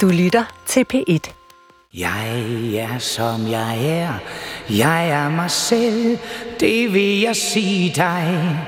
Du lytter til P1. Jeg er som jeg er, jeg er mig selv, det vil jeg sige dig.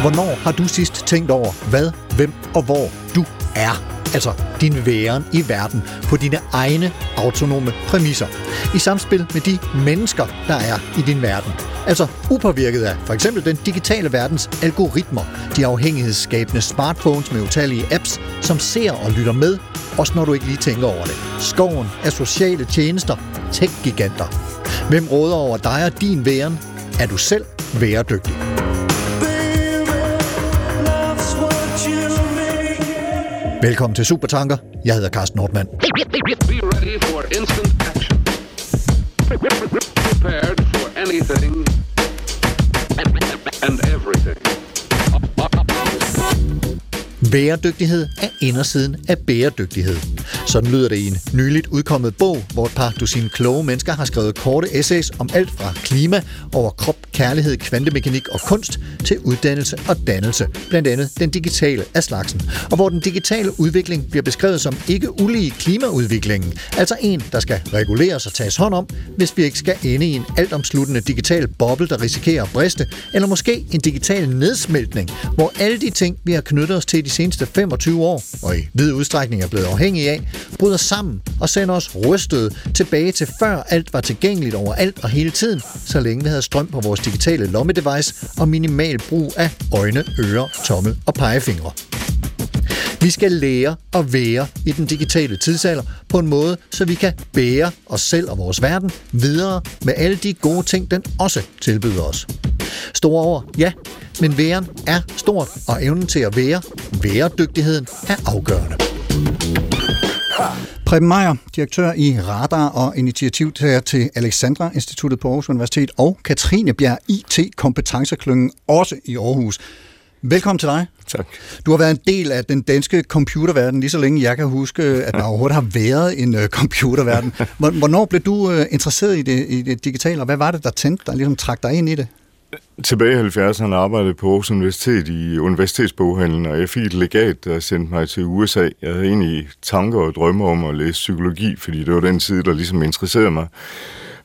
Hvornår har du sidst tænkt over, hvad, hvem og hvor du er? Altså din væren i verden på dine egne autonome præmisser. I samspil med de mennesker, der er i din verden. Altså upåvirket af for eksempel den digitale verdens algoritmer, de afhængighedsskabende smartphones med utallige apps, som ser og lytter med, også når du ikke lige tænker over det. Skoven af sociale tjenester, tech-giganter. Hvem råder over dig og din væren? Er du selv væredygtig? Velkommen til Supertanker. Jeg hedder Carsten Nordmann. Be ready for instant action. Prepared for anything and everything. Bæredygtighed er indersiden af bæredygtighed. Sådan lyder det i en nyligt udkommet bog, hvor et par dusin kloge mennesker har skrevet korte essays om alt fra klima over krop, kærlighed, kvantemekanik og kunst til uddannelse og dannelse, blandt andet den digitale af slagsen. Og hvor den digitale udvikling bliver beskrevet som ikke ulige klimaudviklingen, altså en, der skal reguleres og tages hånd om, hvis vi ikke skal ende i en altomsluttende digital boble, der risikerer at briste, eller måske en digital nedsmeltning, hvor alle de ting, vi har knyttet os til de seneste 25 år, og i vid udstrækning er blevet afhængige af, bryder sammen og sender os rystet tilbage til før alt var tilgængeligt overalt og hele tiden, så længe vi havde strøm på vores digitale lommedevice og minimal brug af øjne, ører, tommel og pegefingre. Vi skal lære at være i den digitale tidsalder på en måde, så vi kan bære os selv og vores verden videre med alle de gode ting, den også tilbyder os. Store ord, ja, men væren er stort, og evnen til at være, væredygtigheden er afgørende. Preben Meier, direktør i Radar og initiativtager til Alexandra Instituttet på Aarhus Universitet, og Katrine Bjerg, IT-kompetenceklyngen, også i Aarhus. Velkommen til dig. Tak. Du har været en del af den danske computerverden lige så længe jeg kan huske, at der overhovedet har været en uh, computerverden. Hvornår blev du uh, interesseret i det, i det digitale, og hvad var det, der tændte dig, ligesom trak dig ind i det? Tilbage i 70'erne arbejdede på Aarhus Universitet i universitetsboghandlen, og jeg fik et legat, der sendte mig til USA. Jeg havde egentlig tanker og drømme om at læse psykologi, fordi det var den side, der ligesom interesserede mig.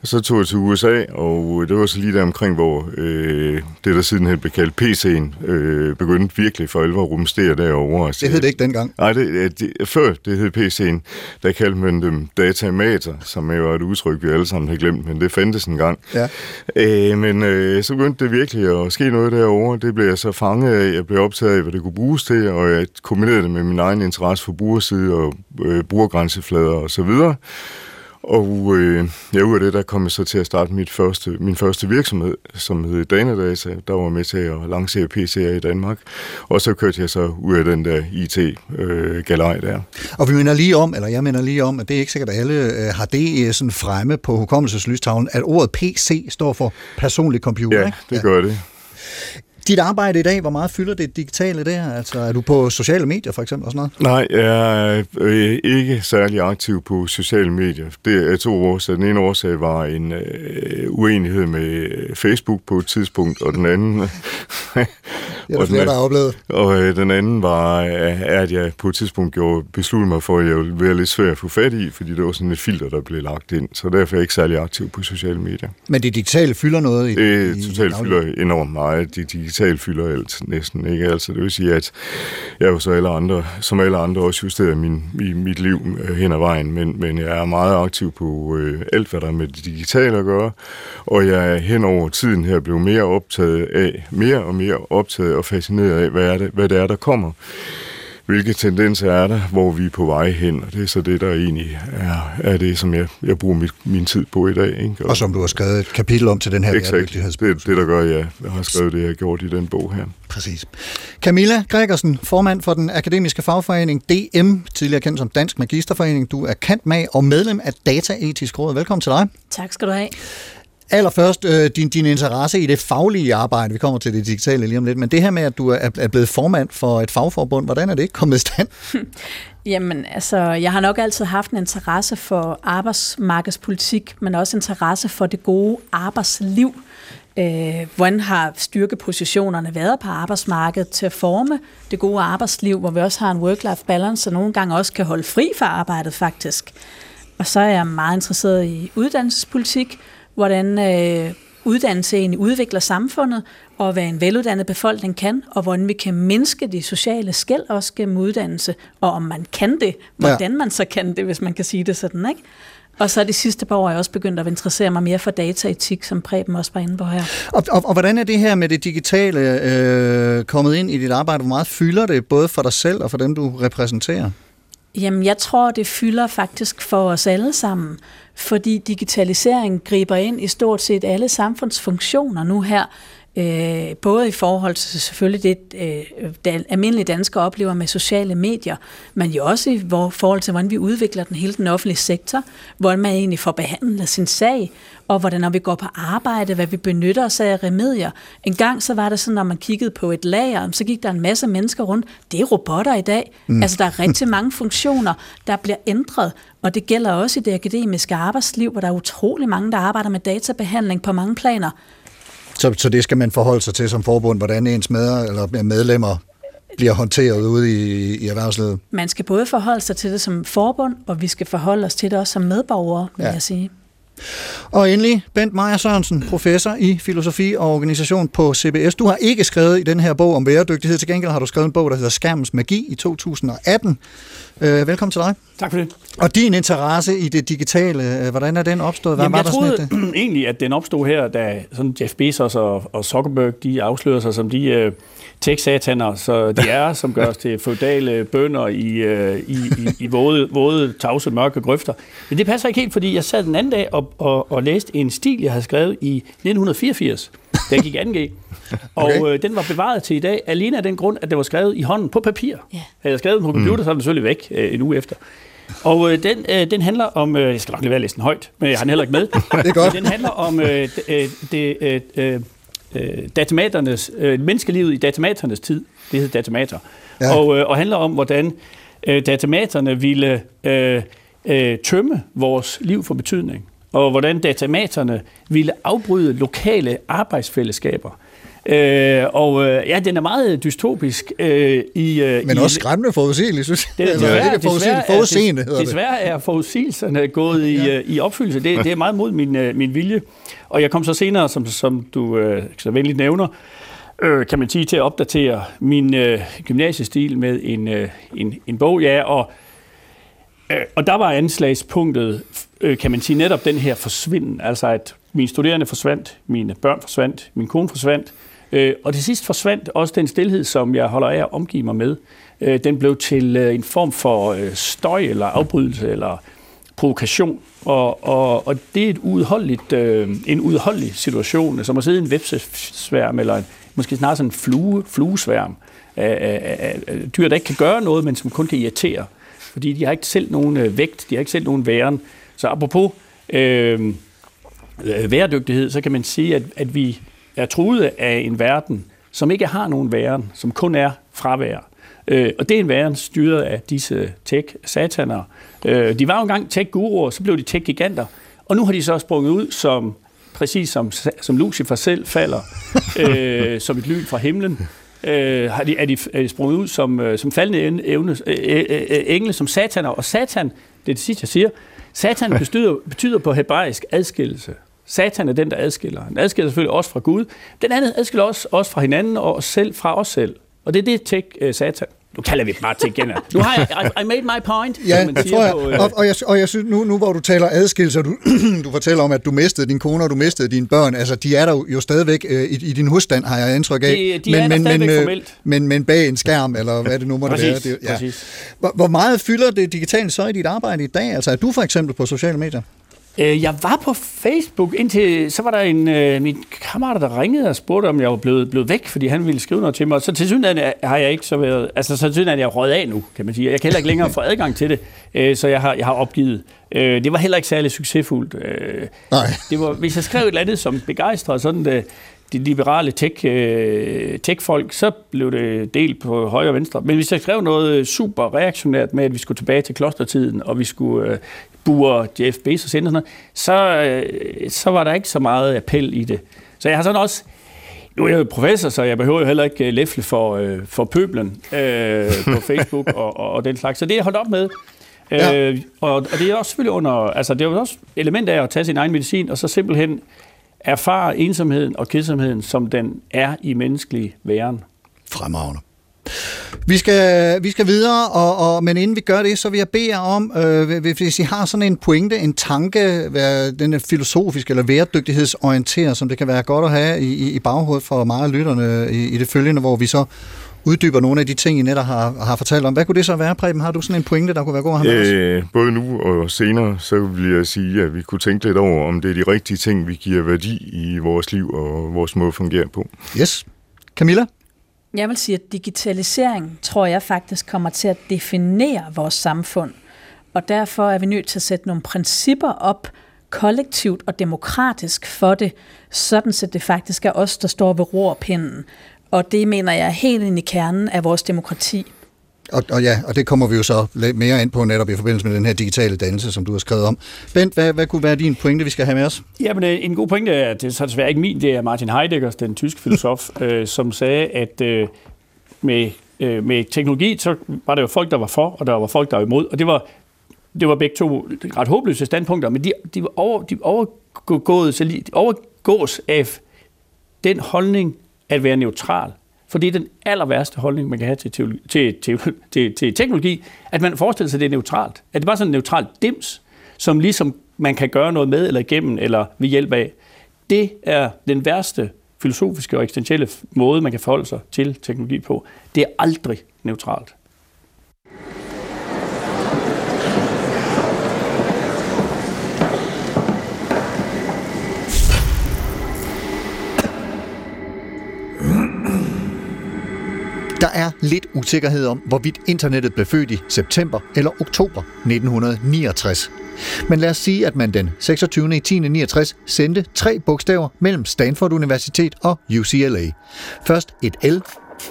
Så tog jeg til USA, og det var så lige der omkring, hvor øh, det, der sidenhen blev kaldt PC'en, øh, begyndte virkelig for alvor at rumstere derovre. Det hed det ikke dengang. Nej, det, det, før det hed PC'en, der kaldte man dem datamater, som jo var et udtryk, vi alle sammen havde glemt, men det fandtes en gang. Ja. Øh, men øh, så begyndte det virkelig at ske noget derovre. Det blev jeg så fanget af. Jeg blev optaget af, hvad det kunne bruges til, og jeg kombinerede det med min egen interesse for brugerside og øh, brugergrænseflader og så videre. Og øh, ja, ud af det, der kom jeg så til at starte mit første, min første virksomhed, som hed Danadata, der var med til at lancere PC'er i Danmark. Og så kørte jeg så ud af den der IT-galej øh, der. Og vi mener lige om, eller jeg mener lige om, at det er ikke sikkert, at alle øh, har det sådan fremme på hukommelseslysthavlen, at ordet PC står for personlig computer. Ja, ikke? det gør det. Dit arbejde i dag, hvor meget fylder det digitale der? Altså, er du på sociale medier for eksempel og sådan noget? Nej, jeg er øh, ikke særlig aktiv på sociale medier. Det er to årsager. Den ene årsag var en øh, uenighed med Facebook på et tidspunkt, og den anden... det er der flere, der har oplevet. Og øh, den anden var, at jeg på et tidspunkt gjorde, besluttede mig for, at jeg ville være lidt svær at få fat i, fordi det var sådan et filter, der blev lagt ind. Så derfor er jeg ikke særlig aktiv på sociale medier. Men det digitale fylder noget i Det i, totalt fylder enormt meget. Det digitalt fylder alt næsten, ikke? Altså, det vil sige, at jeg jo så alle andre, som alle andre også justerer min, i mit liv øh, hen ad vejen, men, men jeg er meget aktiv på øh, alt, hvad der er med det digitale at gøre, og jeg er hen over tiden her blevet mere optaget af, mere og mere optaget og fascineret af, hvad, er det, hvad det er, der kommer hvilke tendenser er der, hvor vi er på vej hen, og det er så det, der egentlig er, er det, som jeg, jeg bruger mit, min tid på i dag. Ikke? Og, og som du har skrevet et kapitel om til den her Exakt. Det er det, der gør, at jeg har skrevet det, jeg har gjort i den bog her. Præcis. Camilla Gregersen, formand for den akademiske fagforening DM, tidligere kendt som Dansk Magisterforening. Du er kant med og medlem af Dataetisk Råd. Velkommen til dig. Tak skal du have. Allerførst øh, din, din interesse i det faglige arbejde. Vi kommer til det digitale lige om lidt. Men det her med, at du er, er blevet formand for et fagforbund, hvordan er det ikke kommet i stand? Jamen, altså, jeg har nok altid haft en interesse for arbejdsmarkedspolitik, men også interesse for det gode arbejdsliv. Øh, hvordan har styrkepositionerne været på arbejdsmarkedet til at forme det gode arbejdsliv, hvor vi også har en work-life balance, og nogle gange også kan holde fri fra arbejdet faktisk. Og så er jeg meget interesseret i uddannelsespolitik, hvordan øh, uddannelse egentlig udvikler samfundet, og hvad en veluddannet befolkning kan, og hvordan vi kan mindske de sociale skæld også gennem uddannelse, og om man kan det, hvordan ja. man så kan det, hvis man kan sige det sådan, ikke? Og så de sidste par år er jeg også begyndt at interessere mig mere for dataetik, som Preben også var inde på her. Og, og, og hvordan er det her med det digitale øh, kommet ind i dit arbejde? Hvor meget fylder det, både for dig selv og for dem, du repræsenterer? Jamen, jeg tror, det fylder faktisk for os alle sammen, fordi digitalisering griber ind i stort set alle samfundsfunktioner nu her. Øh, både i forhold til selvfølgelig det, øh, det almindelige danskere oplever med sociale medier, men jo også i forhold til, hvordan vi udvikler den hele den offentlige sektor, hvordan man egentlig får behandlet sin sag, og hvordan når vi går på arbejde, hvad vi benytter os af remedier. En gang så var det sådan, når man kiggede på et lager, så gik der en masse mennesker rundt. Det er robotter i dag. Mm. Altså der er rigtig mange funktioner, der bliver ændret, og det gælder også i det akademiske arbejdsliv, hvor der er utrolig mange, der arbejder med databehandling på mange planer. Så, så det skal man forholde sig til som forbund, hvordan ens med, eller medlemmer bliver håndteret ude i, i erhvervslivet? Man skal både forholde sig til det som forbund, og vi skal forholde os til det også som medborgere, vil ja. jeg sige. Og endelig, Bent Meyer Sørensen, professor i filosofi og organisation på CBS. Du har ikke skrevet i den her bog om bæredygtighed. Til gengæld har du skrevet en bog, der hedder Skærmens Magi i 2018. Øh, velkommen til dig. Tak for det. Og din interesse i det digitale, øh, hvordan er den opstået? Hvad Jamen, var jeg der troede egentlig, at den opstod her, da sådan Jeff Bezos og, og Zuckerberg de afslører sig som de øh, tech-sataner, så de er, som gør os til feudale bønder i, øh, i, i, i våde, våde, tavse, mørke grøfter. Men det passer ikke helt, fordi jeg sad den anden dag og, og, og læste en stil, jeg havde skrevet i 1984, da jeg gik 2G. Okay. Og øh, den var bevaret til i dag, alene af den grund, at det var skrevet i hånden på papir. Yeah. Havde jeg skrevet den på computer, mm. så er den selvfølgelig væk øh, en uge efter. Og øh, den, øh, den handler om, øh, jeg skal nok lige være læse den højt, men jeg har den heller ikke med. det er godt. Den handler om øh, det, det øh, øh, datamaternes, øh, menneskelivet i datamaternes tid. Det hedder datamater. Ja. Og, øh, og handler om, hvordan øh, datamaterne ville øh, øh, tømme vores liv for betydning. Og hvordan datamaterne ville afbryde lokale arbejdsfællesskaber. Øh, og øh, ja, den er meget dystopisk. Øh, i, øh, Men i, også skræmmende forudsigelig, synes jeg. Det, er, desværre, ikke desværre, forudseende, hedder desværre er forudsigelserne gået i, ja. øh, i opfyldelse. Det, det er meget mod min, øh, min vilje. Og jeg kom så senere, som, som du øh, så venligt nævner, øh, kan man sige, til at opdatere min øh, gymnasiestil med en, øh, en, en bog. Ja, og, øh, og der var anslagspunktet, øh, kan man sige, netop den her forsvinden. Altså at mine studerende forsvandt, mine børn forsvandt, min kone forsvandt, Øh, og til sidst forsvandt også den stillhed, som jeg holder af at omgive mig med. Øh, den blev til øh, en form for øh, støj eller afbrydelse eller provokation. Og, og, og det er et udholdeligt, øh, en udholdelig situation, som at sidde i en vepsesværm, eller en, måske snarere sådan en flue, fluesværm af, af, af, af dyr, der ikke kan gøre noget, men som kun kan irritere. Fordi de har ikke selv nogen øh, vægt, de har ikke selv nogen væren. Så apropos øh, øh væredygtighed, så kan man sige, at, at vi er truet af en verden, som ikke har nogen væren, som kun er fravær. Øh, og det er en verden styret af disse tech-sataner. Øh, de var jo engang tech-guruer, så blev de tech-giganter, og nu har de så sprunget ud som præcis som, som Lucifer selv falder øh, som et lyn fra himlen. Øh, har de, er, de, er de sprunget ud som, øh, som faldende evne, øh, øh, øh, engle, som sataner. Og satan, det er det sidste, jeg siger, satan betyder, betyder på hebraisk adskillelse. Satan er den, der adskiller. Han adskiller selvfølgelig os fra Gud. Den anden adskiller os, os fra hinanden og os selv fra os selv. Og det er det, tech uh, Satan nu kalder vi det bare til igen. Nu har jeg, I, I made my point, ja, man tror jeg. På, øh... og, og, jeg, og jeg synes, nu, nu hvor du taler adskillelse, du, du fortæller om, at du mistede din kone, og du mistede dine børn, altså de er der jo stadigvæk øh, i, i din husstand, har jeg indtryk af. De, de men, er men, men, øh, men, men bag en skærm, eller hvad det nu må præcis, det være. Det, ja. Hvor, hvor meget fylder det digitale så i dit arbejde i dag? Altså er du for eksempel på sociale medier? Øh, jeg var på Facebook, indtil så var der en øh, min kammerat, der ringede og spurgte, om jeg var blevet, blevet væk, fordi han ville skrive noget til mig. Så til synligheden har jeg ikke så været, altså så til synligheden er jeg røget af nu, kan man sige. Jeg kan heller ikke længere få adgang til det, øh, så jeg har, jeg har opgivet. Øh, det var heller ikke særlig succesfuldt. Øh, Nej. Det var, hvis jeg skrev et eller andet som begejstret, sådan det, de liberale tech, øh, tech-folk, så blev det delt på højre og venstre. Men hvis jeg skrev noget super reaktionært med, at vi skulle tilbage til klostertiden, og vi skulle øh, bure Jeff Bezos og sådan noget, så, øh, så var der ikke så meget appel i det. Så jeg har sådan også... Nu er jeg jo professor, så jeg behøver jo heller ikke læfle for, øh, for pøblen øh, på Facebook og, og, og den slags. Så det er jeg holdt op med. Ja. Øh, og, og det er også selvfølgelig under... Altså, det er jo også element af at tage sin egen medicin, og så simpelthen erfare ensomheden og kedsomheden, som den er i menneskelig væren. Fremragende. Vi skal, vi skal videre, og, og, men inden vi gør det, så vil jeg bede jer om, øh, hvis I har sådan en pointe, en tanke, hvad, den er filosofisk eller væredygtighedsorienteret, som det kan være godt at have i, i baghovedet for meget af lytterne i, i det følgende, hvor vi så uddyber nogle af de ting, I netop har, har fortalt om. Hvad kunne det så være, Preben? Har du sådan en pointe, der kunne være god at have øh, Både nu og senere, så vil jeg sige, at vi kunne tænke lidt over, om det er de rigtige ting, vi giver værdi i vores liv og vores måde at fungere på. Yes. Camilla? Jeg vil sige, at digitalisering, tror jeg faktisk, kommer til at definere vores samfund. Og derfor er vi nødt til at sætte nogle principper op, kollektivt og demokratisk for det, sådan så det faktisk er os, der står ved rorpinden. Og det mener jeg er helt ind i kernen af vores demokrati. Og, og ja, og det kommer vi jo så lidt mere ind på netop i forbindelse med den her digitale dannelse, som du har skrevet om. Bent, hvad, hvad kunne være din pointe, vi skal have med os? Jamen, øh, en god pointe er, det er så desværre ikke min, det er Martin Heidegger, den tyske filosof, øh, som sagde, at øh, med, øh, med teknologi, så var der jo folk, der var for, og der var folk, der var imod, og det var, det var begge to ret håbløse standpunkter, men de, de, var over, de, de overgås af den holdning, at være neutral. For det er den aller værste holdning, man kan have til, teologi, til, til, til, til teknologi, at man forestiller sig, at det er neutralt. At det er bare sådan en neutral dims, som ligesom man kan gøre noget med, eller igennem, eller ved hjælp af. Det er den værste filosofiske og eksistentielle måde, man kan forholde sig til teknologi på. Det er aldrig neutralt. Der er lidt usikkerhed om, hvorvidt internettet blev født i september eller oktober 1969. Men lad os sige, at man den 26. i 10. 69 sendte tre bogstaver mellem Stanford Universitet og UCLA. Først et L,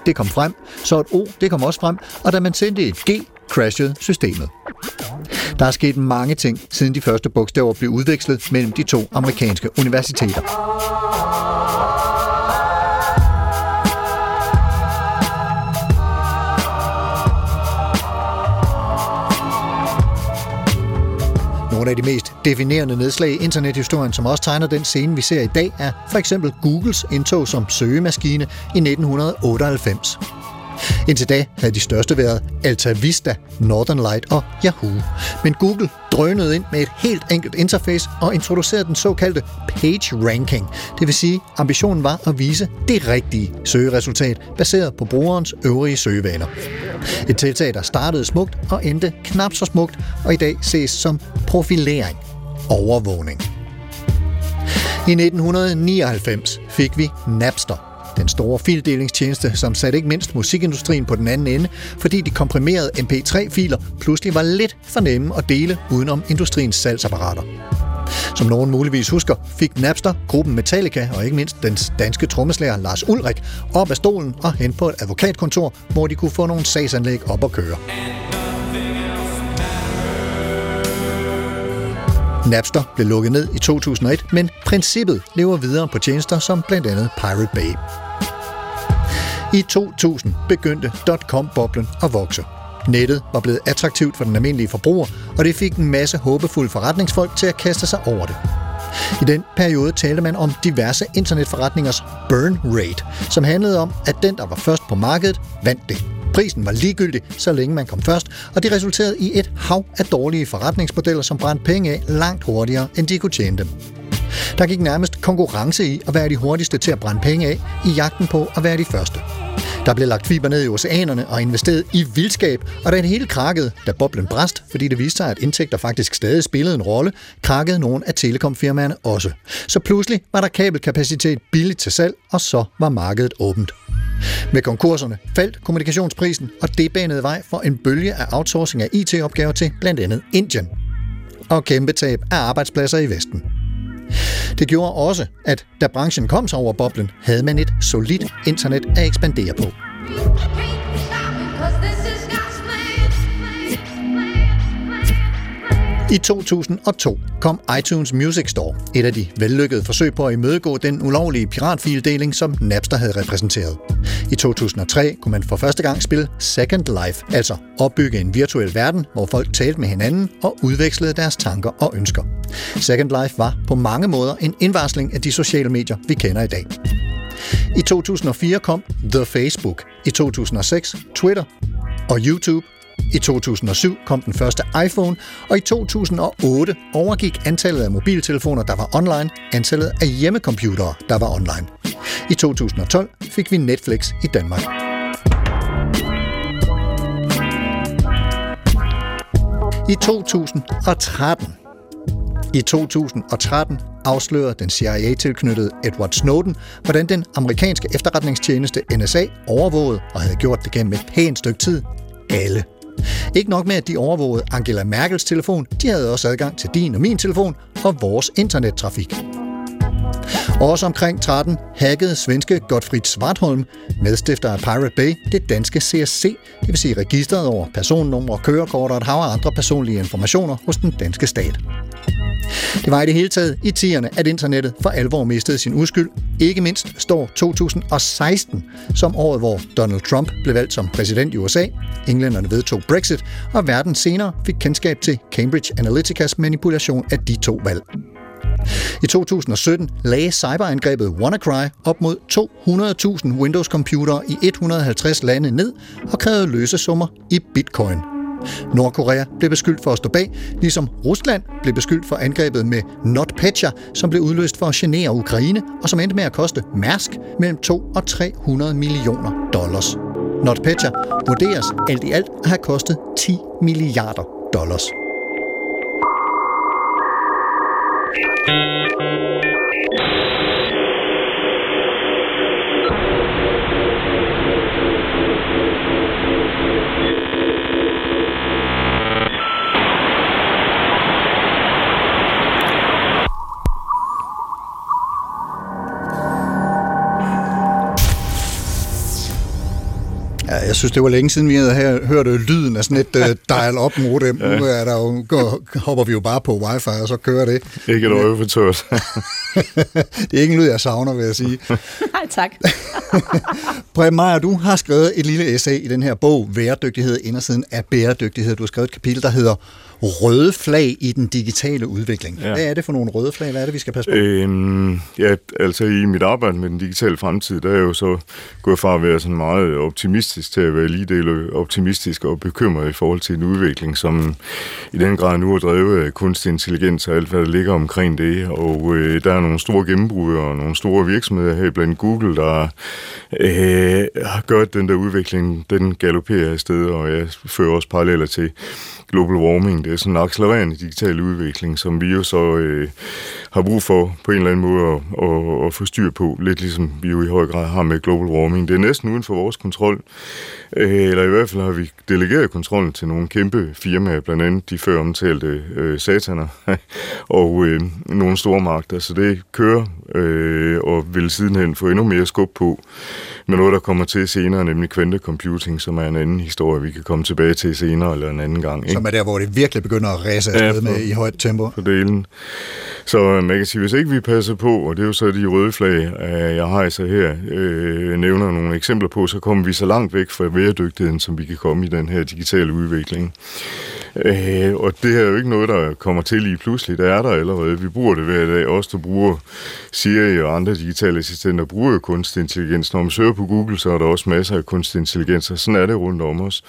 det kom frem, så et O, det kom også frem, og da man sendte et G, crashede systemet. Der er sket mange ting, siden de første bogstaver blev udvekslet mellem de to amerikanske universiteter. Nogle af de mest definerende nedslag i internethistorien, som også tegner den scene, vi ser i dag, er for eksempel Googles indtog som søgemaskine i 1998. Indtil da havde de største været Alta Vista, Northern Light og Yahoo. Men Google drønede ind med et helt enkelt interface og introducerede den såkaldte page ranking. Det vil sige, ambitionen var at vise det rigtige søgeresultat, baseret på brugerens øvrige søgevaner. Et tiltag, der startede smukt og endte knap så smukt, og i dag ses som profilering. Overvågning. I 1999 fik vi Napster, den store fildelingstjeneste, som satte ikke mindst musikindustrien på den anden ende, fordi de komprimerede MP3-filer pludselig var lidt for nemme at dele udenom industriens salgsapparater. Som nogen muligvis husker, fik Napster gruppen Metallica og ikke mindst den danske trommeslager Lars Ulrik op af stolen og hen på et advokatkontor, hvor de kunne få nogle sagsanlæg op at køre. Napster blev lukket ned i 2001, men princippet lever videre på tjenester som blandt andet Pirate Bay. I 2000 begyndte .com-boblen at vokse. Nettet var blevet attraktivt for den almindelige forbruger, og det fik en masse håbefulde forretningsfolk til at kaste sig over det. I den periode talte man om diverse internetforretningers burn rate, som handlede om, at den, der var først på markedet, vandt det. Prisen var ligegyldig, så længe man kom først, og det resulterede i et hav af dårlige forretningsmodeller, som brændte penge af langt hurtigere, end de kunne tjene dem. Der gik nærmest konkurrence i at være de hurtigste til at brænde penge af, i jagten på at være de første. Der blev lagt fiber ned i oceanerne og investeret i vildskab, og da det hele krakkede, da boblen brast, fordi det viste sig, at indtægter faktisk stadig spillede en rolle, krakkede nogle af telekomfirmaerne også. Så pludselig var der kabelkapacitet billigt til salg, og så var markedet åbent. Med konkurserne faldt kommunikationsprisen, og det banede vej for en bølge af outsourcing af IT-opgaver til blandt andet Indien. Og kæmpe tab af arbejdspladser i Vesten. Det gjorde også, at da branchen kom sig over boblen, havde man et solidt internet at ekspandere på. I 2002 kom iTunes Music Store, et af de vellykkede forsøg på at imødegå den ulovlige piratfildeling, som Napster havde repræsenteret. I 2003 kunne man for første gang spille Second Life, altså opbygge en virtuel verden, hvor folk talte med hinanden og udvekslede deres tanker og ønsker. Second Life var på mange måder en indvarsling af de sociale medier, vi kender i dag. I 2004 kom The Facebook, i 2006 Twitter og YouTube i 2007 kom den første iPhone, og i 2008 overgik antallet af mobiltelefoner, der var online, antallet af hjemmecomputere, der var online. I 2012 fik vi Netflix i Danmark. I 2013 i 2013 afslørede den CIA-tilknyttede Edward Snowden, hvordan den amerikanske efterretningstjeneste NSA overvågede og havde gjort det gennem et pænt stykke tid alle ikke nok med, at de overvågede Angela Merkels telefon, de havde også adgang til din og min telefon og vores internettrafik. Også omkring 13 hackede svenske Gottfried Svartholm, medstifter af Pirate Bay, det danske CSC, det vil sige registret over personnumre, kørekort og et hav af andre personlige informationer hos den danske stat. Det var i det hele taget i tierne, at internettet for alvor mistede sin uskyld. Ikke mindst står 2016 som året, hvor Donald Trump blev valgt som præsident i USA. Englænderne vedtog Brexit, og verden senere fik kendskab til Cambridge Analyticas manipulation af de to valg. I 2017 lagde cyberangrebet WannaCry op mod 200.000 Windows-computere i 150 lande ned og krævede løsesummer i bitcoin – Nordkorea blev beskyldt for at stå bag, ligesom Rusland blev beskyldt for angrebet med NotPetya, som blev udløst for at genere Ukraine, og som endte med at koste Mærsk mellem 2 og 300 millioner dollars. NotPetya vurderes alt i alt at have kostet 10 milliarder dollars. Jeg synes, det var længe siden, vi havde hørt lyden af sådan et uh, dial-up modem. ja. Nu er der jo, går, hopper vi jo bare på wifi, og så kører det. Ikke et øje for tørt. det er ikke en lyd, jeg savner, vil jeg sige. Nej, tak. Preben Meyer, du har skrevet et lille essay i den her bog, Væredygtighed, indersiden af bæredygtighed. Du har skrevet et kapitel, der hedder røde flag i den digitale udvikling. Ja. Hvad er det for nogle røde flag? Hvad er det, vi skal passe på? Øhm, ja, altså i mit arbejde med den digitale fremtid, der er jeg jo så gået fra at være sådan meget optimistisk til at være lige del optimistisk og bekymret i forhold til en udvikling, som i den grad nu er drevet af kunstig intelligens og alt, hvad der ligger omkring det. Og øh, der er nogle store gennembrud og nogle store virksomheder her blandt Google, der øh, har gjort den der udvikling, den galopperer afsted, og jeg fører også paralleller til global warming. Det er sådan en accelererende digital udvikling, som vi jo så øh, har brug for på en eller anden måde at, at, at få styr på, lidt ligesom vi jo i høj grad har med global warming. Det er næsten uden for vores kontrol, øh, eller i hvert fald har vi delegeret kontrollen til nogle kæmpe firmaer, blandt andet de før omtalte øh, sataner og øh, nogle store magter, så det kører øh, og vil sidenhen få endnu mere skub på med noget, der kommer til senere, nemlig computing, som er en anden historie, vi kan komme tilbage til senere eller en anden gang. Ikke? Som er der, hvor det virkelig begynder at ræse afsted ja, med i højt tempo. På delen. Så øh, man kan sige, hvis ikke vi passer på, og det er jo så de røde flag, øh, jeg har så her, øh, nævner nogle eksempler på, så kommer vi så langt væk fra væredygtigheden, som vi kan komme i den her digitale udvikling. Øh, og det er jo ikke noget, der kommer til lige pludselig. Det er der allerede. Vi bruger det hver dag. Også der bruger Siri og andre digitale assistenter bruger jo kunstig intelligens. Når man søger på Google, så er der også masser af kunstig intelligens, og sådan er det rundt om os.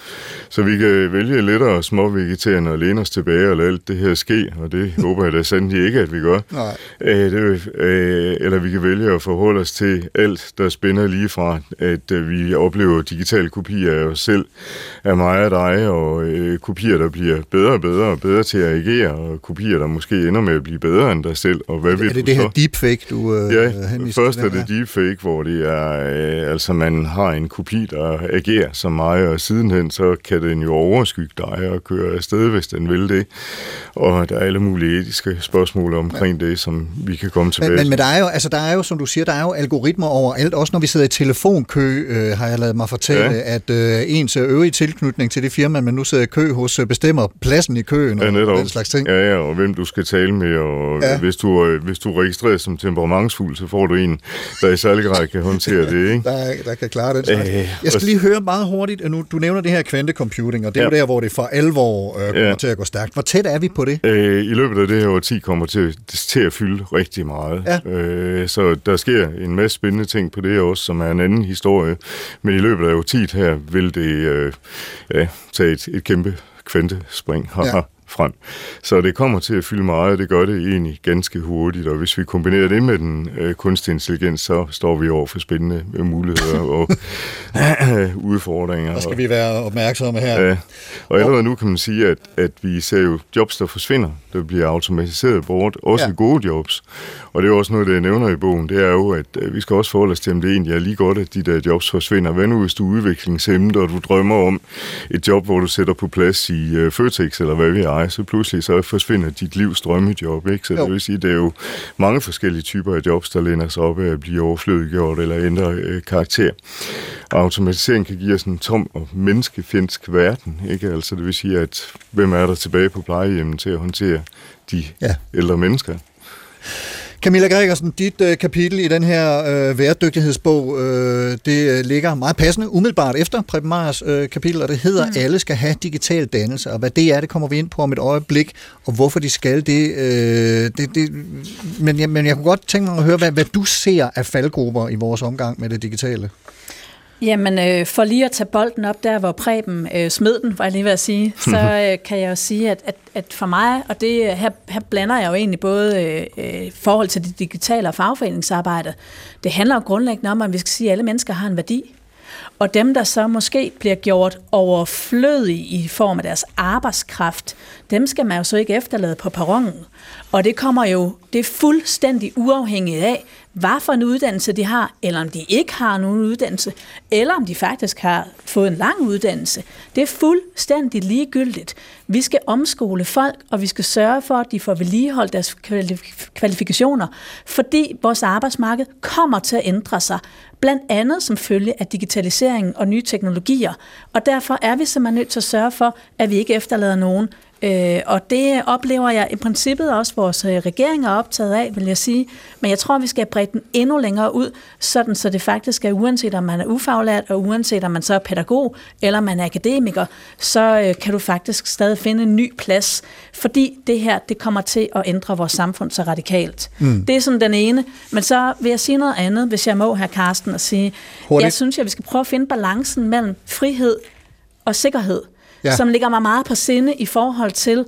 Så vi kan vælge lidt og småvegeterende og læne os tilbage og lade alt det her ske, og det håber jeg da sandelig ikke, at vi gør. Nej. Øh, det, øh, eller vi kan vælge at forholde os til alt, der spænder lige fra, at øh, vi oplever digitale kopier af os selv, af mig og dig, og øh, kopier, der bliver bedre og bedre og bedre til at agere, og kopier, der måske ender med at blive bedre end dig selv. Og hvad Er det du det så? her deepfake, du øh, Ja, først er det deepfake, hvor det er, øh, altså man har en kopi, der agerer som mig, og sidenhen så kan den jo overskygge dig og køre afsted, hvis den vil det. Og der er alle mulige etiske spørgsmål omkring det, som vi kan komme tilbage Men, til. men der er jo, altså der er jo, som du siger, der er jo algoritmer overalt. Også når vi sidder i telefonkø, øh, har jeg lavet mig fortælle, ja. at øh, ens øvrige tilknytning til det firma, man nu sidder i kø hos, øh, bestemmer pladsen i køen Ja, og netop. den slags ting. Ja, ja, og hvem du skal tale med, og Ja. ja. hvis, du, øh, hvis du registreres som temperamentsfuld, så får du en, der i særlig grad kan håndtere det, ikke? Der, der kan klare den slags. Øh, Jeg skal og- lige høre meget hurtigt, at nu, du nævner det her kvantecomputing, og det er jo Ja. der, hvor det for alvor øh, kommer Ja. til at gå stærkt. Hvor tæt er vi på det? Øh, I løbet af det her årti kommer til, til at fylde rigtig meget. Ja. Øh, så der sker en masse spændende ting på det også, som er en anden historie. Men i løbet af årtiet her vil det øh, ja, tage et, et kæmpe kvantespring Ja. frem. Så det kommer til at fylde meget, det gør det egentlig ganske hurtigt, og hvis vi kombinerer det med den øh, kunstige intelligens, så står vi over for spændende øh, muligheder og udfordringer. Der skal vi være opmærksomme her. Ja, og allerede nu kan man sige, at, at vi ser jo jobs, der forsvinder, der bliver automatiseret bort, også Ja. gode jobs. Og det er også noget, det jeg nævner i bogen, det er jo, at øh, vi skal også forholde os til, om det egentlig er lige godt, at de der jobs forsvinder. Hvad nu, hvis du er udviklingshemmet, og du drømmer om et job, hvor du sætter på plads i øh, Føtex, eller hvad vi er, så pludselig så forsvinder dit livs drømmejob, ikke? Så Jo. det vil sige, det er jo mange forskellige typer af jobs, der læner sig op af at blive overflødiggjort eller ændre øh, karakter. Og automatisering kan give os en tom og menneskefjendsk verden, ikke? Altså det vil sige, at hvem er der tilbage på plejehjemmet til at håndtere de ja. ældre mennesker? Camilla Gregersen, dit øh, kapitel i den her øh, væredygtighedsbog, øh, det øh, ligger meget passende umiddelbart efter Preben Meyers øh, kapitel, og det hedder mm. Alle skal have digital dannelse, og hvad det er, det kommer vi ind på om et øjeblik, og hvorfor de skal det. Øh, det, det men, jeg, men jeg kunne godt tænke mig at høre, hvad, hvad du ser af faldgrupper i vores omgang med det digitale. Jamen, øh, for lige at tage bolden op der, hvor Preben øh, smed den, var jeg lige ved at sige, så øh, kan jeg jo sige, at, at, at for mig, og det her, her blander jeg jo egentlig både øh, øh, forhold til det digitale og fagforeningsarbejde, det handler jo grundlæggende om, at vi skal sige, at alle mennesker har en værdi. Og dem, der så måske bliver gjort overflødige i form af deres arbejdskraft, dem skal man jo så ikke efterlade på perronen. Og det kommer jo, det er fuldstændig uafhængigt af, hvad for en uddannelse de har, eller om de ikke har nogen uddannelse, eller om de faktisk har fået en lang uddannelse. Det er fuldstændig ligegyldigt. Vi skal omskole folk, og vi skal sørge for, at de får vedligeholdt deres kvalifikationer, fordi vores arbejdsmarked kommer til at ændre sig, blandt andet som følge af digitaliseringen og nye teknologier. Og derfor er vi simpelthen nødt til at sørge for, at vi ikke efterlader nogen Øh, og det oplever jeg i princippet også vores øh, regering er optaget af, vil jeg sige. Men jeg tror, vi skal brede den endnu længere ud, sådan så det faktisk er uanset om man er ufaglært, og uanset om man så er pædagog, eller man er akademiker, så øh, kan du faktisk stadig finde en ny plads, fordi det her, det kommer til at ændre vores samfund så radikalt. Mm. Det er sådan den ene. Men så vil jeg sige noget andet, hvis jeg må, her Karsten, og sige, Hurtigt. jeg synes, at vi skal prøve at finde balancen mellem frihed og sikkerhed Ja. som ligger mig meget på sinde i forhold til,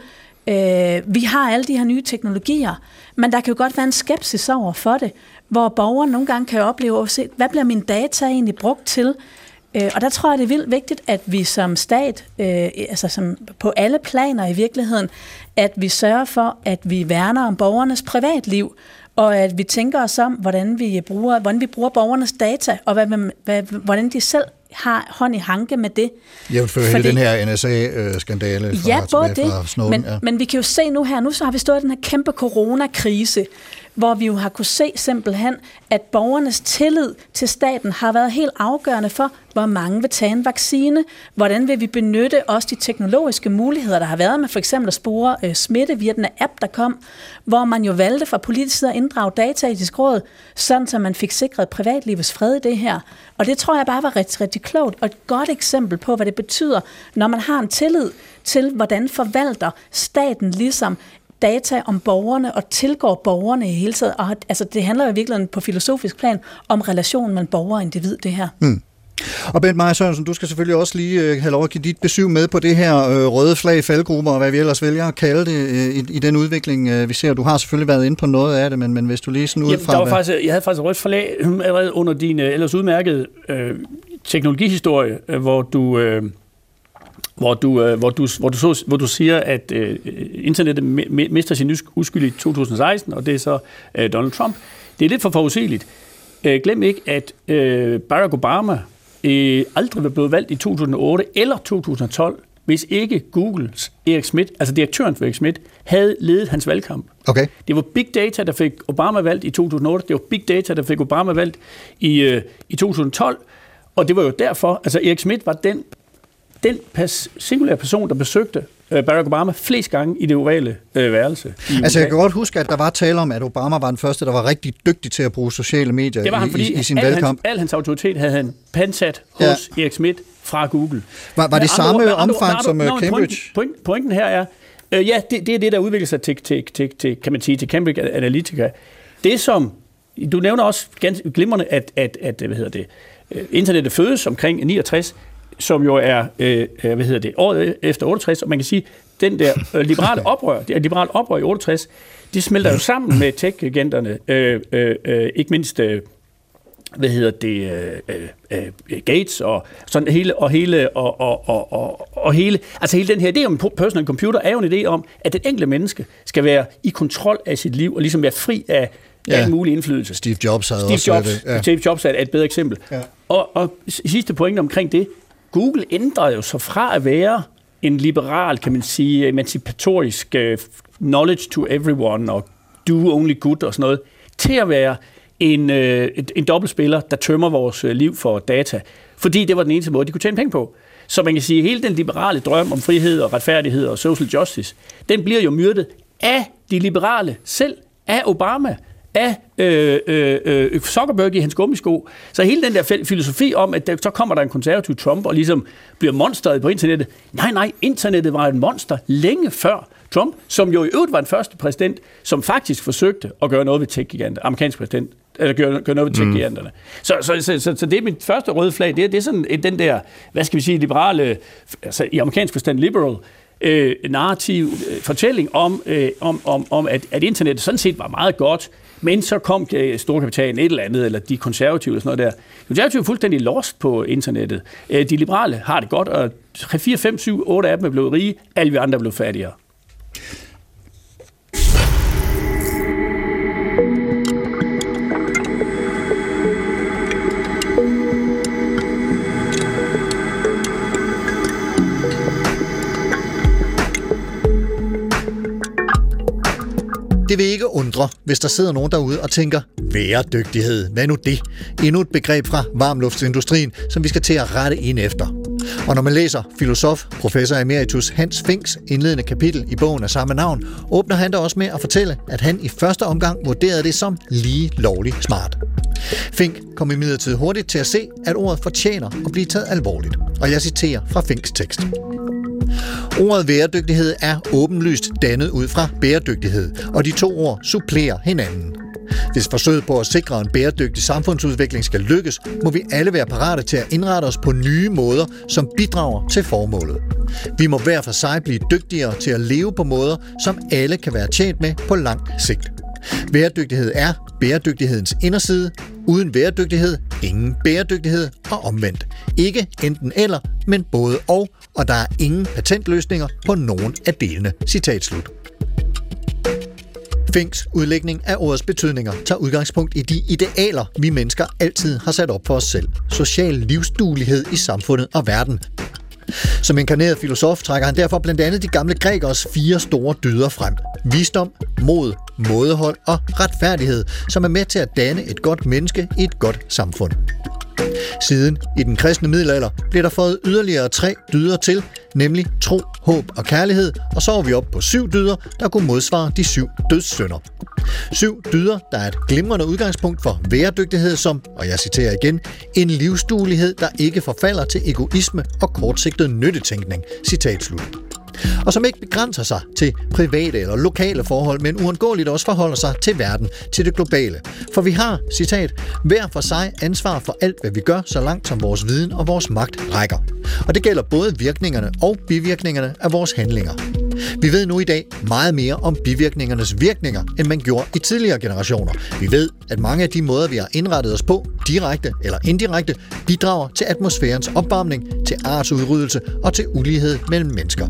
øh, vi har alle de her nye teknologier, men der kan jo godt være en skepsis over for det, hvor borgeren nogle gange kan opleve, at se, hvad bliver min data egentlig brugt til? Øh, og der tror jeg, det er vildt vigtigt, at vi som stat, øh, altså som på alle planer i virkeligheden, at vi sørger for, at vi værner om borgernes privatliv, og at vi tænker os om, hvordan vi bruger, hvordan vi bruger borgernes data, og hvad, hvad, hvordan de selv har hånd i hanke med det. Jævnfør hele den her NSA-skandale fra, Ja, både det, fra Snowden. men, ja. men vi kan jo se nu her, nu så har vi stået i den her kæmpe coronakrise, hvor vi jo har kunne se simpelthen, at borgernes tillid til staten har været helt afgørende for, hvor mange vil tage en vaccine, hvordan vil vi benytte også de teknologiske muligheder, der har været med for eksempel at spore øh, smitte via den app, der kom, hvor man jo valgte fra politisk side at inddrage data i råd, sådan så man fik sikret privatlivets fred i det her. Og det tror jeg bare var rigtig, rigtig klogt, og et godt eksempel på, hvad det betyder, når man har en tillid til, hvordan forvalter staten ligesom data om borgerne og tilgår borgerne i hele tiden. Og, altså, det handler jo virkelig på filosofisk plan om relationen mellem borger og individ, det her. Mm. Og Bent Maja Sørensen, du skal selvfølgelig også lige øh, have lov at give dit besøg med på det her øh, røde flag faldgrupper, og hvad vi ellers vælger at kalde det øh, i, i den udvikling, øh, vi ser. Du har selvfølgelig været inde på noget af det, men, men hvis du lige sådan ud fra... Der var faktisk, jeg havde faktisk rødt flag allerede under din øh, ellers udmærkede øh, teknologihistorie, øh, hvor du... Øh, hvor du, øh, hvor du, hvor du, så, hvor du siger, at øh, internettet mister sin uskyld i 2016, og det er så øh, Donald Trump. Det er lidt for forudsigeligt. Øh, glem ikke, at øh, Barack Obama øh, aldrig var blevet valgt i 2008 eller 2012, hvis ikke Googles Erik Schmidt, altså direktøren for Erik Schmidt, havde ledet hans valgkamp. Okay. Det var Big Data, der fik Obama valgt i 2008. Det var Big Data, der fik Obama valgt i, øh, i 2012. Og det var jo derfor, altså Erik Schmidt var den den pas, singulære person, der besøgte øh, Barack Obama flest gange i det ovale øh, værelse. Altså jeg kan godt huske, at der var tale om, at Obama var den første, der var rigtig dygtig til at bruge sociale medier det var han, i, i, i sin al valgkamp. Hans, al hans autoritet havde han pansat hos ja. Erik Schmidt fra Google. Var, var det samme andre, omfang andre, som andre, Cambridge? Pointen, pointen her er, øh, ja, det, det er det, der udvikler sig til, til, til, til, kan man sige, til Cambridge Analytica. Det som, du nævner også ganske glimrende, at, at, at hvad hedder det, internettet fødes omkring 69, som jo er, øh, øh, hvad hedder det, året efter 68, og man kan sige, den der øh, liberale oprør, det er liberale oprør i 68, det smelter jo sammen med tech-agenterne, øh, øh, øh, ikke mindst øh, hvad hedder det, øh, øh, øh, Gates og sådan hele, og hele, og, og, og, og, og hele, altså hele den her idé om personal computer er jo en idé om, at det enkelte menneske skal være i kontrol af sit liv, og ligesom være fri af ja. al mulig indflydelse. Steve Jobs havde Steve også Jobs, det. Ja. Steve Jobs er et bedre eksempel. Ja. Og, og sidste point omkring det, Google ændrede jo så fra at være en liberal, kan man sige, emancipatorisk uh, knowledge to everyone og do only good og sådan noget, til at være en, uh, en dobbeltspiller, der tømmer vores øh, liv for data. Fordi det var den eneste måde, de kunne tjene penge på. Så man kan sige, at hele den liberale drøm om frihed og retfærdighed og social justice, den bliver jo myrdet af de liberale selv, af Obama, af øh, øh, øh, Zuckerberg i hans gummisko. Så hele den der filosofi om, at der, så kommer der en konservativ Trump og ligesom bliver monsteret på internettet. Nej, nej, internettet var et monster længe før Trump, som jo i øvrigt var den første præsident, som faktisk forsøgte at gøre noget ved tech-giganter, amerikansk præsident, eller gøre, gøre noget ved mm. tech-giganterne. Mm. Så, så, så, så, så det er mit første røde flag, det er, det er sådan den der, hvad skal vi sige, liberale, altså i amerikansk forstand liberal, øh, narrativ øh, fortælling om, øh, om, om, om at, at internettet sådan set var meget godt, men så kom storkapitalen et eller andet, eller de konservative eller sådan noget der. De konservative er fuldstændig lost på internettet. Øh, de liberale har det godt, og 3, 4, 5, 7, 8 af dem er blevet rige, alle vi andre er blevet fattigere. Det vil ikke undre, hvis der sidder nogen derude og tænker, bæredygtighed, hvad nu det? Endnu et begreb fra varmluftsindustrien, som vi skal til at rette ind efter. Og når man læser filosof, professor emeritus Hans Finks indledende kapitel i bogen af samme navn, åbner han da også med at fortælle, at han i første omgang vurderede det som lige lovligt smart. Fink kom imidlertid hurtigt til at se, at ordet fortjener at blive taget alvorligt. Og jeg citerer fra Finks tekst. Ordet bæredygtighed er åbenlyst dannet ud fra bæredygtighed, og de to ord supplerer hinanden. Hvis forsøget på at sikre en bæredygtig samfundsudvikling skal lykkes, må vi alle være parate til at indrette os på nye måder, som bidrager til formålet. Vi må hver for sig blive dygtigere til at leve på måder, som alle kan være tjent med på lang sigt. Bæredygtighed er bæredygtighedens inderside. Uden bæredygtighed, ingen bæredygtighed og omvendt. Ikke enten eller, men både og, og der er ingen patentløsninger på nogen af delene. Citat slut. Finks udlægning af ordets betydninger tager udgangspunkt i de idealer, vi mennesker altid har sat op for os selv. Social livsduelighed i samfundet og verden. Som inkarneret filosof trækker han derfor blandt andet de gamle grækers fire store dyder frem. Visdom, mod, mådehold og retfærdighed, som er med til at danne et godt menneske i et godt samfund. Siden i den kristne middelalder blev der fået yderligere tre dyder til, nemlig tro, håb og kærlighed, og så var vi op på syv dyder, der kunne modsvare de syv dødssynder. Syv dyder, der er et glimrende udgangspunkt for væredygtighed som, og jeg citerer igen, en livsduelighed, der ikke forfalder til egoisme og kortsigtet nyttetænkning. Citat slut og som ikke begrænser sig til private eller lokale forhold, men uundgåeligt også forholder sig til verden, til det globale. For vi har, citat, hver for sig ansvar for alt, hvad vi gør, så langt som vores viden og vores magt rækker. Og det gælder både virkningerne og bivirkningerne af vores handlinger. Vi ved nu i dag meget mere om bivirkningernes virkninger, end man gjorde i tidligere generationer. Vi ved, at mange af de måder, vi har indrettet os på, direkte eller indirekte, bidrager til atmosfærens opvarmning, til artsudryddelse og til ulighed mellem mennesker.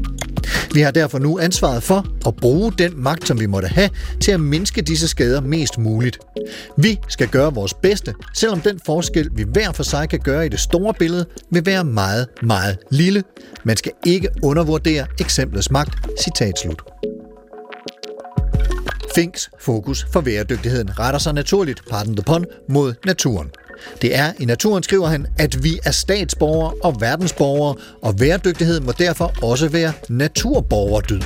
Vi har derfor nu ansvaret for at bruge den magt, som vi måtte have, til at mindske disse skader mest muligt. Vi skal gøre vores bedste, selvom den forskel, vi hver for sig kan gøre i det store billede, vil være meget, meget lille. Man skal ikke undervurdere eksemplets magt. Citat slut. Finks fokus for væredygtigheden retter sig naturligt, pardon the pun, mod naturen. Det er i naturen, skriver han, at vi er statsborgere og verdensborgere, og væredygtighed må derfor også være naturborgerdyd.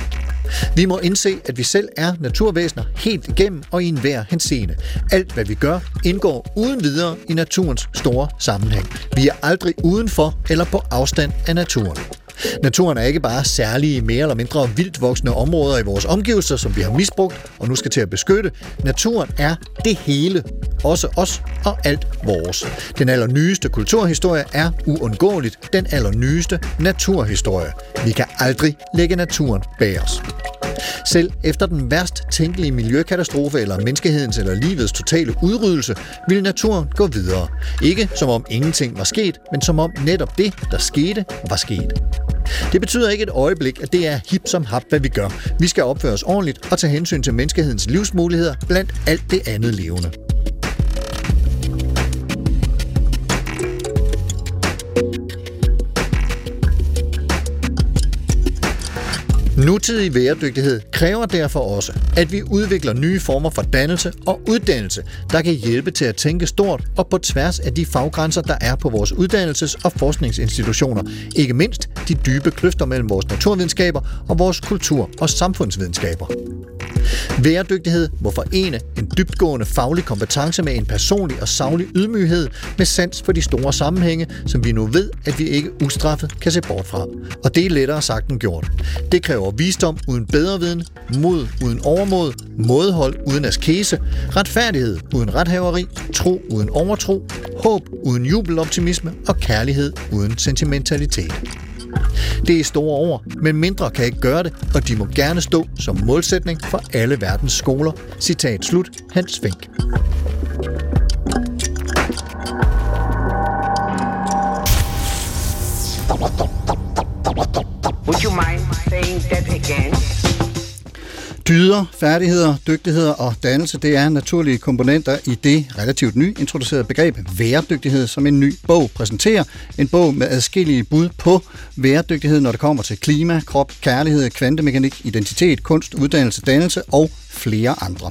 Vi må indse, at vi selv er naturvæsener helt igennem og i enhver henseende. Alt, hvad vi gør, indgår uden videre i naturens store sammenhæng. Vi er aldrig udenfor eller på afstand af naturen. Naturen er ikke bare særlige mere eller mindre vildt voksende områder i vores omgivelser, som vi har misbrugt og nu skal til at beskytte. Naturen er det hele. Også os og alt vores. Den allernyeste kulturhistorie er uundgåeligt den allernyeste naturhistorie. Vi kan aldrig lægge naturen bag os. Selv efter den værst tænkelige miljøkatastrofe eller menneskehedens eller livets totale udryddelse, ville naturen gå videre. Ikke som om ingenting var sket, men som om netop det, der skete, var sket. Det betyder ikke et øjeblik, at det er hip som hap, hvad vi gør. Vi skal opføre os ordentligt og tage hensyn til menneskehedens livsmuligheder blandt alt det andet levende. Nutidig bæredygtighed kræver derfor også, at vi udvikler nye former for dannelse og uddannelse, der kan hjælpe til at tænke stort og på tværs af de faggrænser, der er på vores uddannelses- og forskningsinstitutioner. Ikke mindst de dybe kløfter mellem vores naturvidenskaber og vores kultur- og samfundsvidenskaber. Væredygtighed må forene en dybtgående faglig kompetence med en personlig og savlig ydmyghed med sans for de store sammenhænge, som vi nu ved, at vi ikke ustraffet kan se bort fra. Og det er lettere sagt end gjort. Det kræver visdom uden bedreviden, mod uden overmod, mådehold uden askese, retfærdighed uden rethaveri, tro uden overtro, håb uden jubeloptimisme og kærlighed uden sentimentalitet. Det er store ord, men mindre kan ikke gøre det, og de må gerne stå som målsætning for alle verdens skoler. Citat slut, Hans Fink. Would you mind saying that again? Dyder, færdigheder, dygtigheder og dannelse, det er naturlige komponenter i det relativt ny introducerede begreb væredygtighed, som en ny bog præsenterer. En bog med adskillige bud på væredygtighed, når det kommer til klima, krop, kærlighed, kvantemekanik, identitet, kunst, uddannelse, dannelse og flere andre.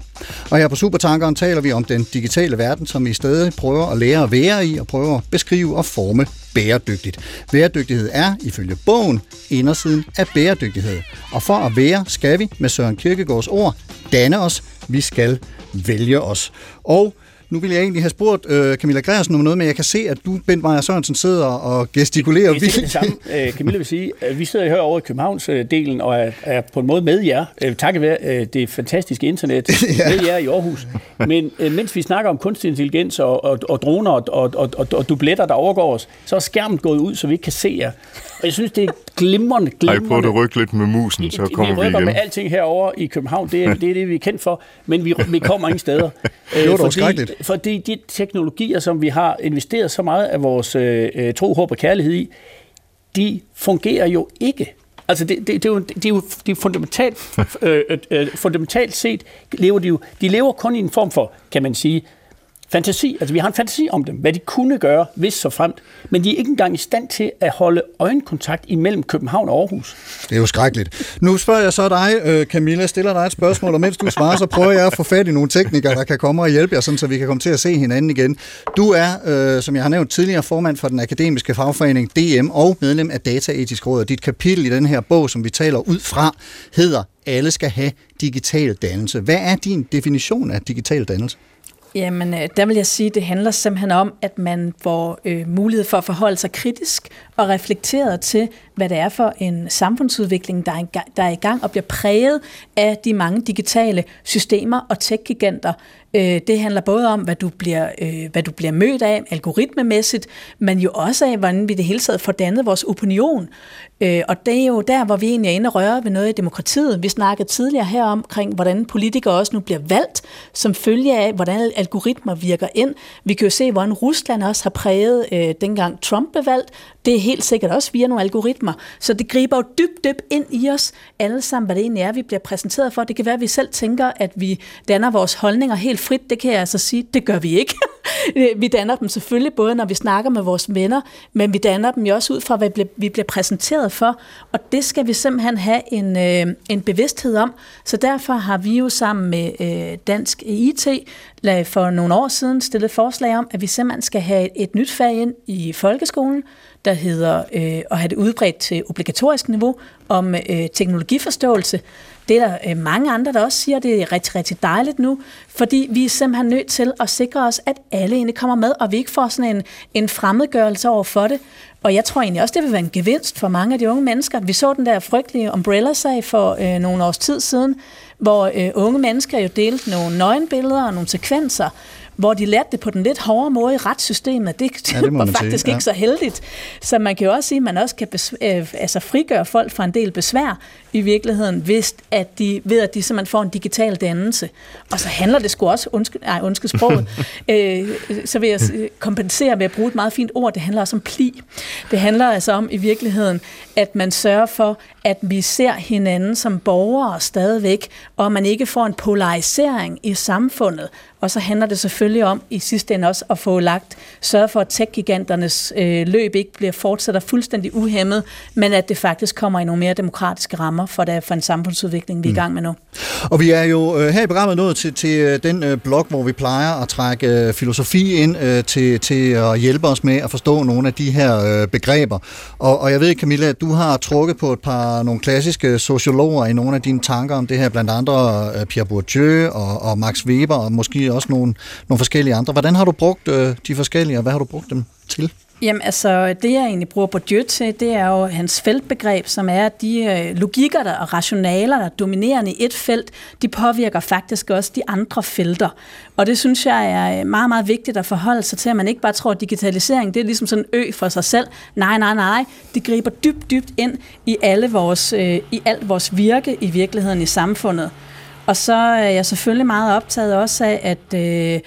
Og her på Supertankeren taler vi om den digitale verden, som i stedet prøver at lære at være i og prøver at beskrive og forme bæredygtigt. Bæredygtighed er, ifølge bogen, indersiden af bæredygtighed. Og for at være, skal vi, med Søren Kierkegaards ord, danne os. Vi skal vælge os. Og nu vil jeg egentlig have spurgt uh, Camilla Greersen om noget, men jeg kan se, at du, Bent Meyer Sørensen, sidder og gestikulerer. Det er det samme. Uh, Camilla vil sige, at vi sidder herovre i Københavns-delen og er, er på en måde med jer, uh, takket være uh, det fantastiske internet, ja. med jer i Aarhus. Men uh, mens vi snakker om kunstig intelligens og, og, og droner og, og, og, og, og dubletter, der overgår os, så er skærmen gået ud, så vi ikke kan se jer. Og jeg synes, det er glimrende, glimrende. Ej, på at rykke lidt med musen, så kommer vi, vi igen. med alting herover i København. Det er, det er det, vi er kendt for. Men vi, vi kommer ingen steder. det var fordi, fordi de teknologier, som vi har investeret så meget af vores øh, tro, håb og kærlighed i, de fungerer jo ikke. Altså det, det, det, er jo, det er jo det er fundamentalt, øh, øh, fundamentalt set lever de jo, de lever kun i en form for, kan man sige, fantasi, altså vi har en fantasi om dem, hvad de kunne gøre, hvis så fremt, men de er ikke engang i stand til at holde øjenkontakt imellem København og Aarhus. Det er jo skrækkeligt. Nu spørger jeg så dig, øh, Camilla, stiller dig et spørgsmål, og mens du svarer, så prøver jeg at få fat i nogle teknikere, der kan komme og hjælpe jer, sådan, så vi kan komme til at se hinanden igen. Du er, øh, som jeg har nævnt tidligere, formand for den akademiske fagforening DM og medlem af Dataetisk Råd, og dit kapitel i den her bog, som vi taler ud fra, hedder Alle skal have digital dannelse. Hvad er din definition af digital dannelse? Jamen, øh, der vil jeg sige, at det handler simpelthen om, at man får øh, mulighed for at forholde sig kritisk og reflekteret til, hvad det er for en samfundsudvikling, der er, en, der er i gang og bliver præget af de mange digitale systemer og tech-giganter. Øh, det handler både om, hvad du, bliver, øh, hvad du bliver mødt af algoritmemæssigt, men jo også af, hvordan vi det hele taget får dannet vores opinion. Øh, og det er jo der, hvor vi egentlig er inde og røre ved noget i demokratiet. Vi snakkede tidligere her omkring, hvordan politikere også nu bliver valgt, som følge af, hvordan algoritmer virker ind. Vi kan jo se, hvordan Rusland også har præget, øh, dengang Trump blev valgt. Det helt sikkert også via nogle algoritmer. Så det griber jo dybt, dybt ind i os alle sammen, hvad det egentlig er, vi bliver præsenteret for. Det kan være, at vi selv tænker, at vi danner vores holdninger helt frit. Det kan jeg altså sige, det gør vi ikke. vi danner dem selvfølgelig både, når vi snakker med vores venner, men vi danner dem jo også ud fra, hvad vi bliver præsenteret for. Og det skal vi simpelthen have en, øh, en bevidsthed om. Så derfor har vi jo sammen med øh, Dansk IT for nogle år siden stillet forslag om, at vi simpelthen skal have et nyt fag ind i folkeskolen, der hedder øh, at have det udbredt til obligatorisk niveau om øh, teknologiforståelse. Det er der øh, mange andre, der også siger, det er rigtig, rigtig dejligt nu, fordi vi er simpelthen nødt til at sikre os, at alle egentlig kommer med, og vi ikke får sådan en, en fremmedgørelse over for det. Og jeg tror egentlig også, det vil være en gevinst for mange af de unge mennesker. Vi så den der frygtelige Umbrella-sag for øh, nogle års tid siden, hvor øh, unge mennesker jo delte nogle nøgenbilleder og nogle sekvenser, hvor de lærte det på den lidt hårde måde i retssystemet. Det, ja, det var faktisk sige, ja. ikke så heldigt. Så man kan jo også sige, at man også kan øh, altså frigøre folk fra en del besvær i virkeligheden, hvis at de, ved at de simpelthen får en digital dannelse. Og så handler det sgu også, undskyld, nej, undskyld sproget, øh, så vil jeg kompensere ved at bruge et meget fint ord, det handler også om pli. Det handler altså om i virkeligheden, at man sørger for, at vi ser hinanden som borgere stadigvæk, og man ikke får en polarisering i samfundet. Og så handler det selvfølgelig om i sidste ende også at få lagt, sørge for, at tech-giganternes øh, løb ikke bliver fortsætter fuldstændig uhemmet, men at det faktisk kommer i nogle mere demokratiske rammer for, det, for en samfundsudvikling, vi er i mm. gang med nu. Og vi er jo øh, her i programmet nået til, til øh, den øh, blog, hvor vi plejer at trække øh, filosofi ind øh, til, til at hjælpe os med at forstå nogle af de her øh, begreber. Og, og jeg ved, Camilla, at du har trukket på et par nogle klassiske sociologer i nogle af dine tanker om det her, blandt andre øh, Pierre Bourdieu og, og Max Weber, og måske også nogle, nogle forskellige andre. Hvordan har du brugt øh, de forskellige, og hvad har du brugt dem til? Jamen altså, det jeg egentlig bruger Bourdieu til, det er jo hans feltbegreb, som er, at de øh, logikker der og rationaler, der er dominerende i et felt, de påvirker faktisk også de andre felter. Og det synes jeg er øh, meget, meget vigtigt at forholde sig til, at man ikke bare tror, at digitalisering det er ligesom sådan en ø for sig selv. Nej, nej, nej. Det griber dybt, dybt ind i, alle vores, øh, i alt vores virke i virkeligheden i samfundet. Og så er jeg selvfølgelig meget optaget også af, at øh,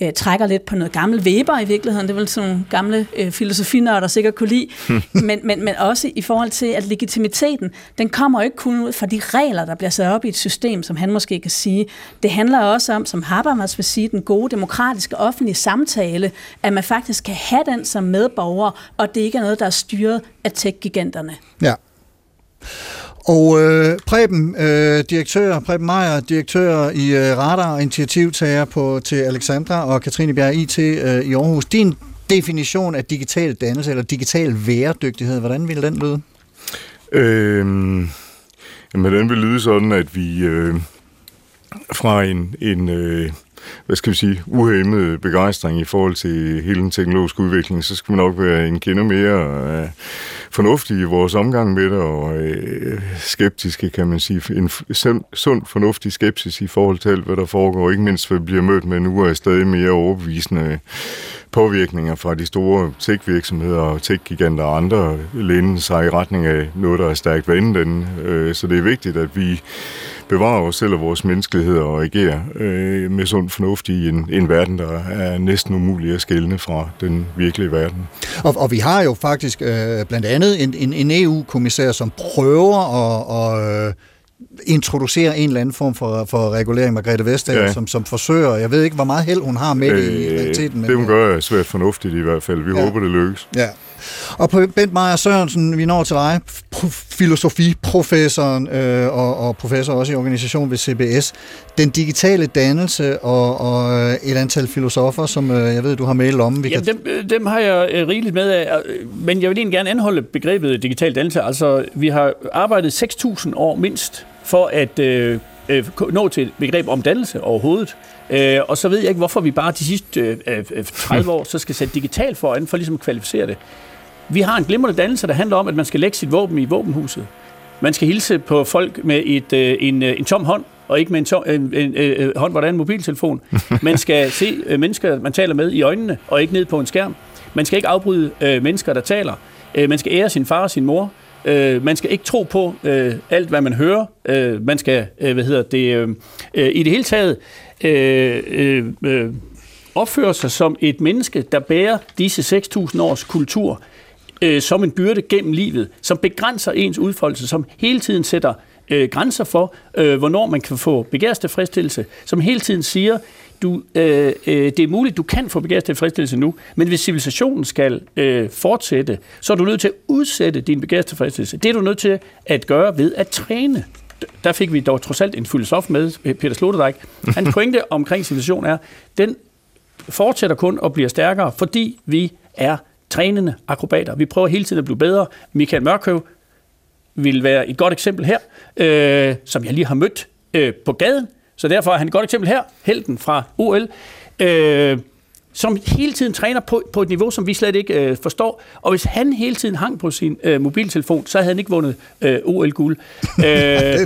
øh, trækker lidt på noget gammel Weber i virkeligheden. Det er vel sådan nogle gamle øh, filosofinørder sikkert kunne lide. men, men, men også i forhold til, at legitimiteten, den kommer ikke kun ud fra de regler, der bliver sat op i et system, som han måske kan sige. Det handler også om, som Habermas vil sige, den gode demokratiske offentlige samtale, at man faktisk kan have den som medborger, og det ikke er noget, der er styret af tech-giganterne. Ja. Og øh, Preben, øh, direktør, Preben Meier, direktør i øh, Radar, initiativtager på, til Alexandra og Katrine Bjerg IT øh, i Aarhus. Din definition af digital dannelse eller digital væredygtighed, hvordan ville den lyde? Øh, jamen, den vil lyde sådan, at vi øh, fra en, en øh, hvad skal vi sige, uhemmet begejstring i forhold til hele den teknologiske udvikling, så skal man nok være en kende mere øh, fornuftig i vores omgang med det, og øh, skeptiske, kan man sige. En sund, fornuftig skepsis i forhold til alt, hvad der foregår. Ikke mindst, hvad vi bliver mødt med nu, er stadig mere overbevisende påvirkninger fra de store tech-virksomheder og tech-giganter og andre læne sig i retning af noget, der er stærkt vandet. Øh, så det er vigtigt, at vi bevarer os selv og vores menneskelighed og agerer øh, med sund fornuft i en, en verden, der er næsten umulig at skælne fra den virkelige verden. Og, og vi har jo faktisk øh, blandt andet en, en, en EU-kommissær, som prøver at, at introducerer en eller anden form for, for regulering, Margrethe Vestager, ja. som, som forsøger, jeg ved ikke, hvor meget held hun har med øh, i realiteten. Men, det hun gør er svært fornuftigt i hvert fald. Vi ja. håber, det lykkes. Ja. Og på Bent Meyer Sørensen, vi når til dig, filosofiprofessoren øh, og, og professor også i organisation ved CBS. Den digitale dannelse og, og øh, et antal filosofer, som øh, jeg ved, du har mail om. Vi Jamen, kan... dem, øh, dem har jeg øh, rigeligt med af, men jeg vil egentlig gerne anholde begrebet digital dannelse. Altså, vi har arbejdet 6.000 år mindst for at øh, øh, nå til et begreb om dannelse overhovedet. Øh, og så ved jeg ikke, hvorfor vi bare de sidste øh, 30 år så skal sætte digital foran, for ligesom at kvalificere det. Vi har en glimrende dannelse, der handler om, at man skal lægge sit våben i våbenhuset. Man skal hilse på folk med et, øh, en, øh, en tom hånd, og ikke med en, tom, en, en, en øh, hånd, hvor der er en mobiltelefon. Man skal se øh, mennesker, man taler med i øjnene, og ikke ned på en skærm. Man skal ikke afbryde øh, mennesker, der taler. Øh, man skal ære sin far og sin mor. Øh, man skal ikke tro på øh, alt, hvad man hører. Øh, man skal, øh, hvad hedder det, øh, øh, i det hele taget øh, øh, øh, opføre sig som et menneske, der bærer disse 6.000 års kultur øh, som en byrde gennem livet, som begrænser ens udfoldelse, som hele tiden sætter øh, grænser for, øh, hvornår man kan få begærstilfredsstillelse, som hele tiden siger, du, øh, øh, det er muligt, du kan få begærstilfredsstillelse nu, men hvis civilisationen skal øh, fortsætte, så er du nødt til at udsætte din begærstilfredsstillelse. Det er du nødt til at gøre ved at træne. Der fik vi dog trods alt en filosof med, Peter Sloterdijk. Hans pointe omkring civilisationen er, den fortsætter kun og bliver stærkere, fordi vi er trænende akrobater. Vi prøver hele tiden at blive bedre. Michael Mørkøv vil være et godt eksempel her, øh, som jeg lige har mødt øh, på gaden. Så derfor er han et godt eksempel her, helten fra OL. Øh, som hele tiden træner på, på et niveau, som vi slet ikke øh, forstår. Og hvis han hele tiden hang på sin øh, mobiltelefon, så havde han ikke vundet øh, OL-guld. øh,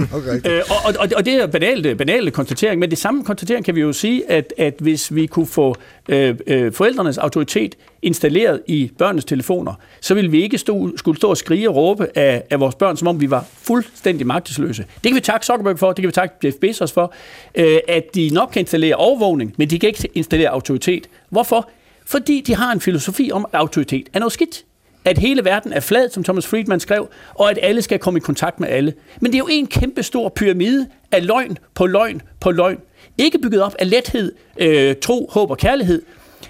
øh, og, og, og det er banale, banale konstatering, men det samme konstatering kan vi jo sige, at, at hvis vi kunne få øh, øh, forældrenes autoritet installeret i børnenes telefoner, så ville vi ikke stå, skulle stå og skrige og råbe af, af vores børn, som om vi var fuldstændig magtesløse. Det kan vi takke Zuckerberg for, det kan vi takke Jeff Bezos for, øh, at de nok kan installere overvågning, men de kan ikke installere autoritet. Hvorfor? Fordi de har en filosofi om, at autoritet er noget skidt. At hele verden er flad, som Thomas Friedman skrev, og at alle skal komme i kontakt med alle. Men det er jo en kæmpe stor pyramide af løgn på løgn på løgn. Ikke bygget op af lethed, øh, tro, håb og kærlighed,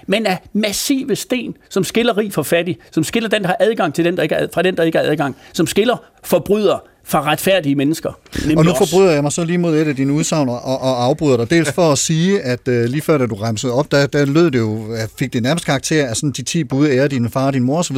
men af massive sten, som skiller rig fra fattig, som skiller den, der har adgang til den, der ikke er, fra den, der ikke har adgang, som skiller forbryder fra retfærdige mennesker. Og nu forbryder jeg mig så lige mod et af dine udsagn og, og afbryder dig. Dels for at sige, at uh, lige før da du remsede op, der, der lød det jo, at fik det nærmest karakter af sådan de 10 bud, ære din far og din mor osv.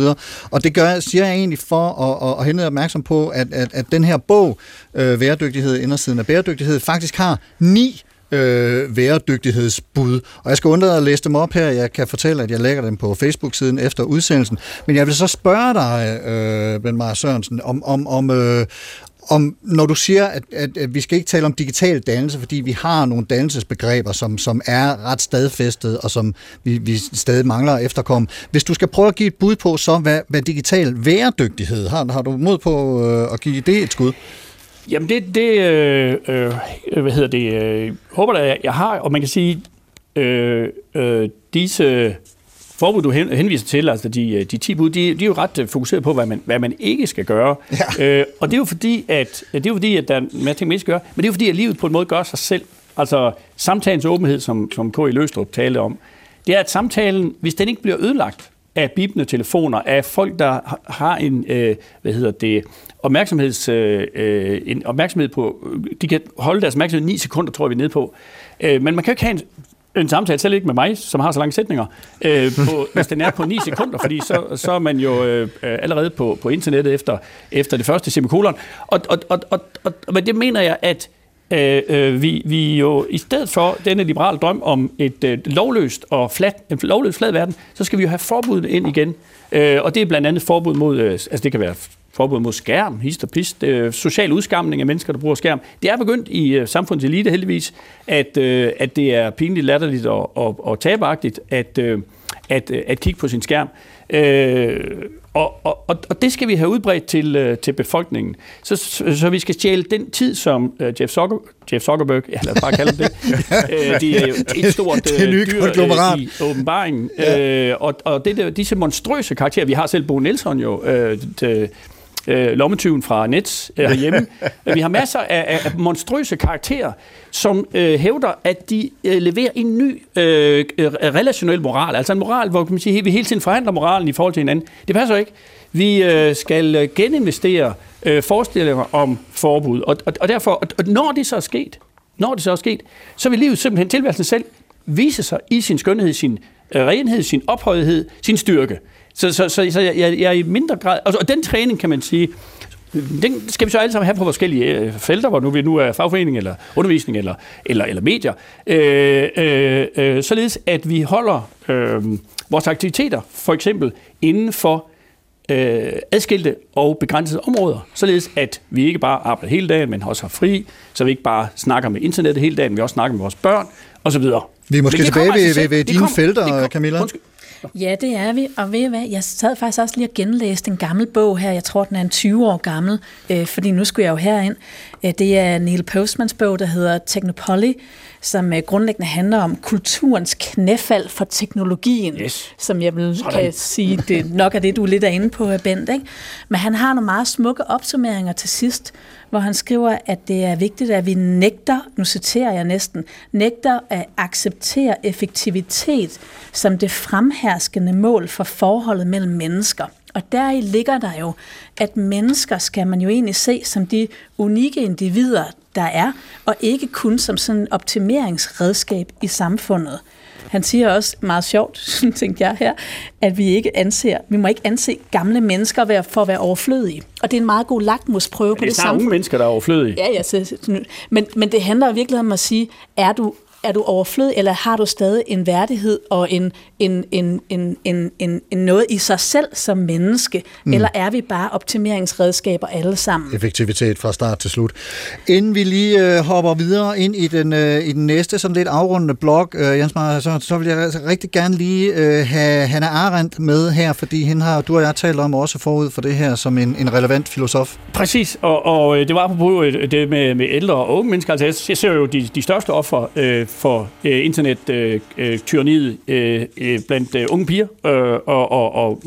Og det gør, siger jeg egentlig for at, at, at hente opmærksom på, at, at, at den her bog, uh, Væredygtighed, indersiden af bæredygtighed, faktisk har ni øh, væredygtighedsbud. Og jeg skal undlade at læse dem op her. Jeg kan fortælle, at jeg lægger dem på Facebook-siden efter udsendelsen. Men jeg vil så spørge dig, øh, Ben Maja Sørensen, om, om, om, øh, om, når du siger, at, at, at vi skal ikke tale om digital dannelse, fordi vi har nogle dannelsesbegreber, som, som er ret stadfæstet, og som vi, vi stadig mangler at efterkomme. Hvis du skal prøve at give et bud på, så hvad, hvad digital væredygtighed, har, har du mod på øh, at give det et skud? Jamen det, det øh, øh, hvad hedder det, øh, håber jeg, jeg har, og man kan sige, øh, øh, disse forbud, du henviser til, altså de, de 10 bud, de, de er jo ret øh, fokuseret på, hvad man, hvad man ikke skal gøre. Ja. Øh, og det er jo fordi, at, det er jo fordi, at der er en masse ting, man ikke skal gøre, men det er jo fordi, at livet på en måde gør sig selv. Altså samtalens åbenhed, som, som K.I. Løstrup talte om, det er, at samtalen, hvis den ikke bliver ødelagt af bibende telefoner, af folk, der har en, øh, hvad hedder det, opmærksomheds, øh, øh, en opmærksomhed på, de kan holde deres opmærksomhed 9 sekunder, tror jeg, vi er nede på. Øh, men man kan jo ikke have en, en samtale, selv ikke med mig, som har så lange sætninger, øh, på, hvis den er på 9 sekunder, fordi så, så er man jo øh, allerede på, på internettet efter, efter det første semikolon. Og, og, og, og, og, men det mener jeg, at øh, øh, vi, vi jo i stedet for denne liberale drøm om et øh, lovløst og flat, en lovløst flad verden, så skal vi jo have forbuddet ind igen. Øh, og det er blandt andet forbud mod, øh, altså det kan være forbud mod skærm, hist og pist, øh, social udskamning af mennesker, der bruger skærm. Det er begyndt i øh, samfundets elite heldigvis, at, øh, at det er pinligt, latterligt og, og, og tabagtigt at, øh, at, øh, at kigge på sin skærm. Øh, og, og, og det skal vi have udbredt til, øh, til befolkningen. Så, så, så vi skal stjæle den tid, som uh, Jeff, Zucker, Jeff Zuckerberg, ja, lad os bare kalde det, uh, de er jo et stort uh, dyr uh, i åbenbaringen. Ja. Og og det, der, disse monstrøse karakterer, vi har selv Bo Nelson jo, det, øh, lommetyven fra Nets øh, herhjemme. vi har masser af, af monstrøse karakterer, som øh, hævder, at de øh, leverer en ny øh, relationel moral. Altså en moral, hvor kan man sige, vi hele tiden forhandler moralen i forhold til hinanden. Det passer ikke. Vi øh, skal geninvestere øh, forestillinger om forbud. Og, og, og derfor, og, og når det så er sket, når det så er sket, så vil livet simpelthen tilværelsen selv vise sig i sin skønhed, sin øh, renhed, sin ophøjethed, sin styrke. Så, så, så, så jeg, jeg er i mindre grad... Og, og den træning, kan man sige, den skal vi så alle sammen have på forskellige øh, felter, hvor nu vi nu er fagforening, eller undervisning, eller, eller, eller medier. Øh, øh, øh, således at vi holder øh, vores aktiviteter, for eksempel, inden for øh, adskilte og begrænsede områder, således at vi ikke bare arbejder hele dagen, men også har fri, så vi ikke bare snakker med internettet hele dagen, vi også snakker med vores børn, osv. Vi er måske tilbage ved, ved, ved dine kommer, felter, kom, Camilla. Undskyld. Ja, det er vi. Og ved I hvad, jeg sad faktisk også lige og genlæste en gammel bog her. Jeg tror, den er en 20 år gammel, øh, fordi nu skulle jeg jo herind. Øh, det er Neil Postmans bog, der hedder Technopoly, som øh, grundlæggende handler om kulturens knæfald for teknologien, yes. som jeg vil kan sige, det nok er det, du er lidt inde på, Bent. Ikke? Men han har nogle meget smukke opsummeringer til sidst, hvor han skriver, at det er vigtigt, at vi nægter, nu citerer jeg næsten, nægter at acceptere effektivitet som det fremherskende mål for forholdet mellem mennesker. Og deri ligger der jo, at mennesker skal man jo egentlig se som de unikke individer, der er, og ikke kun som sådan en optimeringsredskab i samfundet. Han siger også meget sjovt, tænkte jeg her, at vi ikke anser, vi må ikke anse gamle mennesker for at være overflødige. Og det er en meget god lakmusprøve på det, det samfund. Det er unge mennesker, der er overflødige. Ja, ja. Så, men, men det handler virkelig om at sige, er du er du overflødig, eller har du stadig en værdighed og en, en, en, en, en, en, en noget i sig selv som menneske, mm. eller er vi bare optimeringsredskaber alle sammen? Effektivitet fra start til slut. Inden vi lige øh, hopper videre ind i den, øh, i den næste sådan lidt afrundende blog, øh, Jens Mayer, så, så vil jeg altså rigtig gerne lige øh, have Hanna Arendt med her, fordi hende har du og jeg talt om også forud for det her som en, en relevant filosof. Præcis, og, og øh, det var på øh, det med, med ældre og unge mennesker. Altså, jeg ser jo de, de største offer øh, for øh, internettyraniet øh øh, øh, øh, blandt øh, unge piger, øh, og, og, og,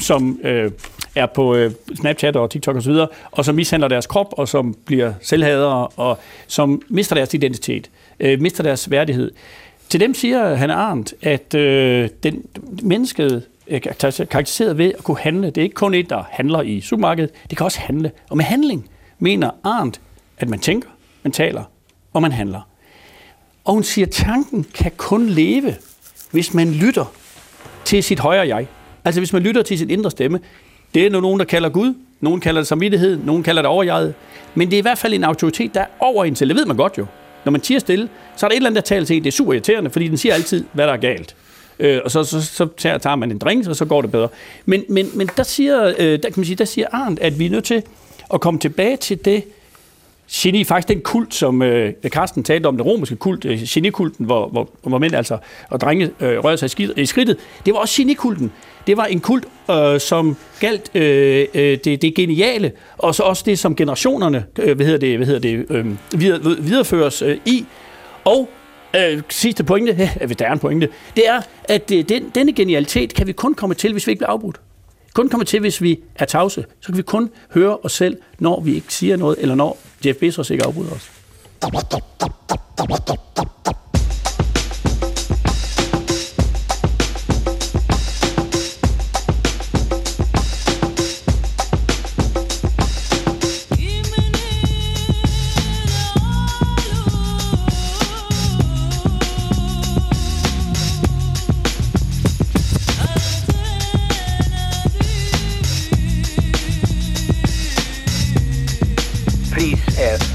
som øh, er på øh, Snapchat og TikTok osv., og, og som mishandler deres krop, og som bliver selvhadere, og som mister deres identitet, øh, mister deres værdighed. Til dem siger han Arndt, at øh, den mennesket øh, karakteriseret ved at kunne handle. Det er ikke kun et, der handler i supermarkedet, det kan også handle. Og med handling mener Arndt, at man tænker, man taler og man handler. Og hun siger, at tanken kan kun leve, hvis man lytter til sit højre jeg. Altså hvis man lytter til sin indre stemme. Det er nogen, der kalder Gud, nogen kalder det samvittighed, nogen kalder det overjeget. Men det er i hvert fald en autoritet, der er over en selv. Det ved man godt jo. Når man tiger stille, så er der et eller andet, der taler til en. Det er super irriterende, fordi den siger altid, hvad der er galt. Øh, og så, så, så tager, tager man en drink, og så går det bedre. Men, men, men der, siger, øh, der, kan man sige, der siger Arndt, at vi er nødt til at komme tilbage til det, geni, faktisk den kult, som øh, Carsten talte om, den romerske kult, øh, genikulten, hvor, hvor, hvor mænd altså og drenge øh, rørte sig i, skid, i skridtet, det var også genikulten. Det var en kult, øh, som galt øh, øh, det, det geniale, og så også det, som generationerne øh, hvad hedder det, hvad hedder det, øh, videre, videreføres øh, i. Og øh, sidste pointe, hvis der er en pointe, det er, at øh, den, denne genialitet kan vi kun komme til, hvis vi ikke bliver afbrudt kun komme til, hvis vi er tavse. Så kan vi kun høre os selv, når vi ikke siger noget, eller når Jeff Bezos ikke afbryder os.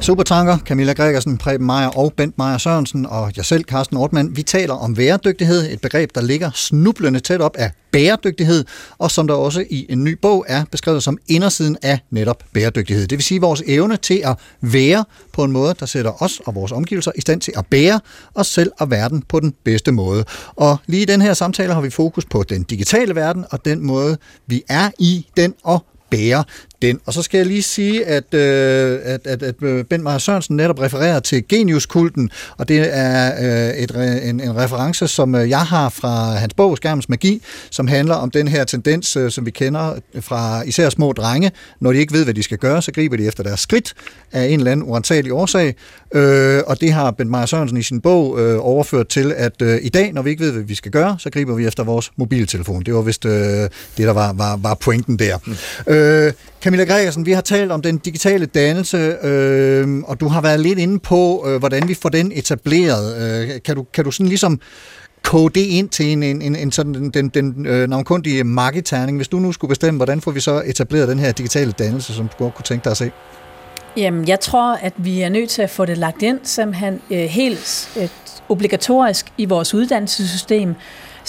Supertanker, Camilla Gregersen, Preben Meier og Bent Meier Sørensen og jeg selv, Carsten Ortmann, vi taler om væredygtighed, et begreb, der ligger snublende tæt op af bæredygtighed, og som der også i en ny bog er beskrevet som indersiden af netop bæredygtighed. Det vil sige vores evne til at være på en måde, der sætter os og vores omgivelser i stand til at bære os selv og verden på den bedste måde. Og lige i den her samtale har vi fokus på den digitale verden og den måde, vi er i den og bære den. Og så skal jeg lige sige, at, øh, at, at, at øh, Ben Meyer Sørensen netop refererer til Geniuskulten, og det er øh, et, en, en reference, som øh, jeg har fra hans bog Skærmens Magi, som handler om den her tendens, øh, som vi kender fra især små drenge. Når de ikke ved, hvad de skal gøre, så griber de efter deres skridt af en eller anden urentagelig årsag. Øh, og det har Ben Meyer Sørensen i sin bog øh, overført til, at øh, i dag, når vi ikke ved, hvad vi skal gøre, så griber vi efter vores mobiltelefon. Det var vist øh, det, der var, var, var pointen der. Mm. Øh, Camilla Gregersen, vi har talt om den digitale dannelse, øh, og du har været lidt inde på, øh, hvordan vi får den etableret. Øh, kan, du, kan du sådan ligesom kode det ind til en, en, en, en sådan den, den, den øh, navnkundige marketerning. Hvis du nu skulle bestemme, hvordan får vi så etableret den her digitale dannelse, som du godt kunne tænke dig at se? Jamen, jeg tror, at vi er nødt til at få det lagt ind simpelthen øh, helt øh, obligatorisk i vores uddannelsessystem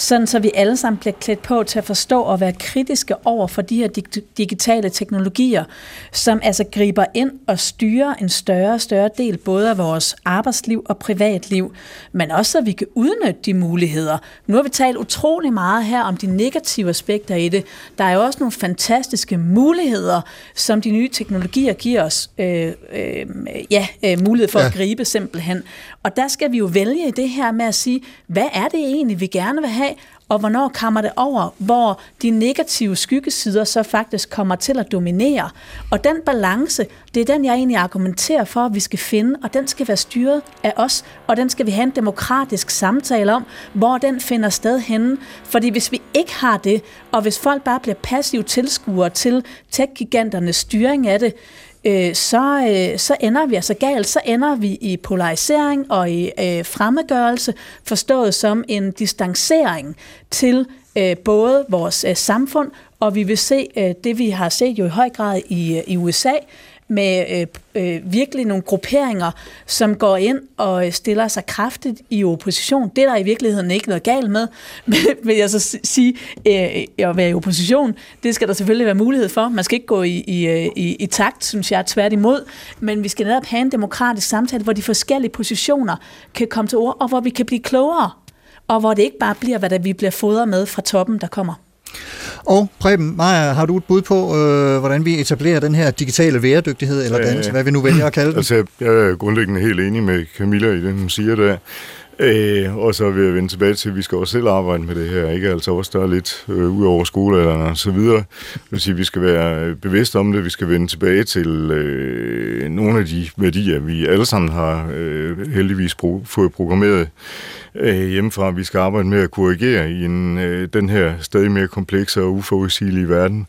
sådan så vi alle sammen bliver klædt på til at forstå og være kritiske over for de her digitale teknologier, som altså griber ind og styrer en større og større del både af vores arbejdsliv og privatliv, men også så vi kan udnytte de muligheder. Nu har vi talt utrolig meget her om de negative aspekter i det. Der er jo også nogle fantastiske muligheder, som de nye teknologier giver os øh, øh, ja, øh, mulighed for ja. at gribe simpelthen. Og der skal vi jo vælge i det her med at sige, hvad er det egentlig, vi gerne vil have, og hvornår kommer det over, hvor de negative skyggesider så faktisk kommer til at dominere. Og den balance, det er den, jeg egentlig argumenterer for, at vi skal finde, og den skal være styret af os, og den skal vi have en demokratisk samtale om, hvor den finder sted henne. Fordi hvis vi ikke har det, og hvis folk bare bliver passive tilskuere til tech-giganternes styring af det, øh, så, øh, så ender vi altså galt. Så ender vi i polarisering og i øh, fremmedgørelse, forstået som en distancering til øh, både vores øh, samfund, og vi vil se øh, det, vi har set jo i høj grad i, øh, i USA, med øh, øh, virkelig nogle grupperinger, som går ind og øh, stiller sig kraftigt i opposition. Det er der i virkeligheden ikke noget galt med, men vil jeg så sige, øh, at være i opposition, det skal der selvfølgelig være mulighed for. Man skal ikke gå i, i, øh, i, i takt, synes jeg, tværtimod, men vi skal netop have en demokratisk samtale, hvor de forskellige positioner kan komme til ord, og hvor vi kan blive klogere, og hvor det ikke bare bliver, hvad der vi bliver fodret med fra toppen, der kommer. Og Preben, Maja, har du et bud på, øh, hvordan vi etablerer den her digitale væredygtighed, eller dannelse, hvad vi nu vælger at kalde den? Altså, jeg er grundlæggende helt enig med Camilla i det, hun siger der. Øh, og så vil jeg vende tilbage til, at vi skal også selv arbejde med det her, ikke altså også der er lidt øh, ud over skolealderen og så videre. Det vil sige, at vi skal være bevidste om det, vi skal vende tilbage til øh, nogle af de værdier, vi alle sammen har øh, heldigvis pro- fået programmeret øh, hjemmefra. Vi skal arbejde med at korrigere i en, øh, den her stadig mere komplekse og uforudsigelige verden.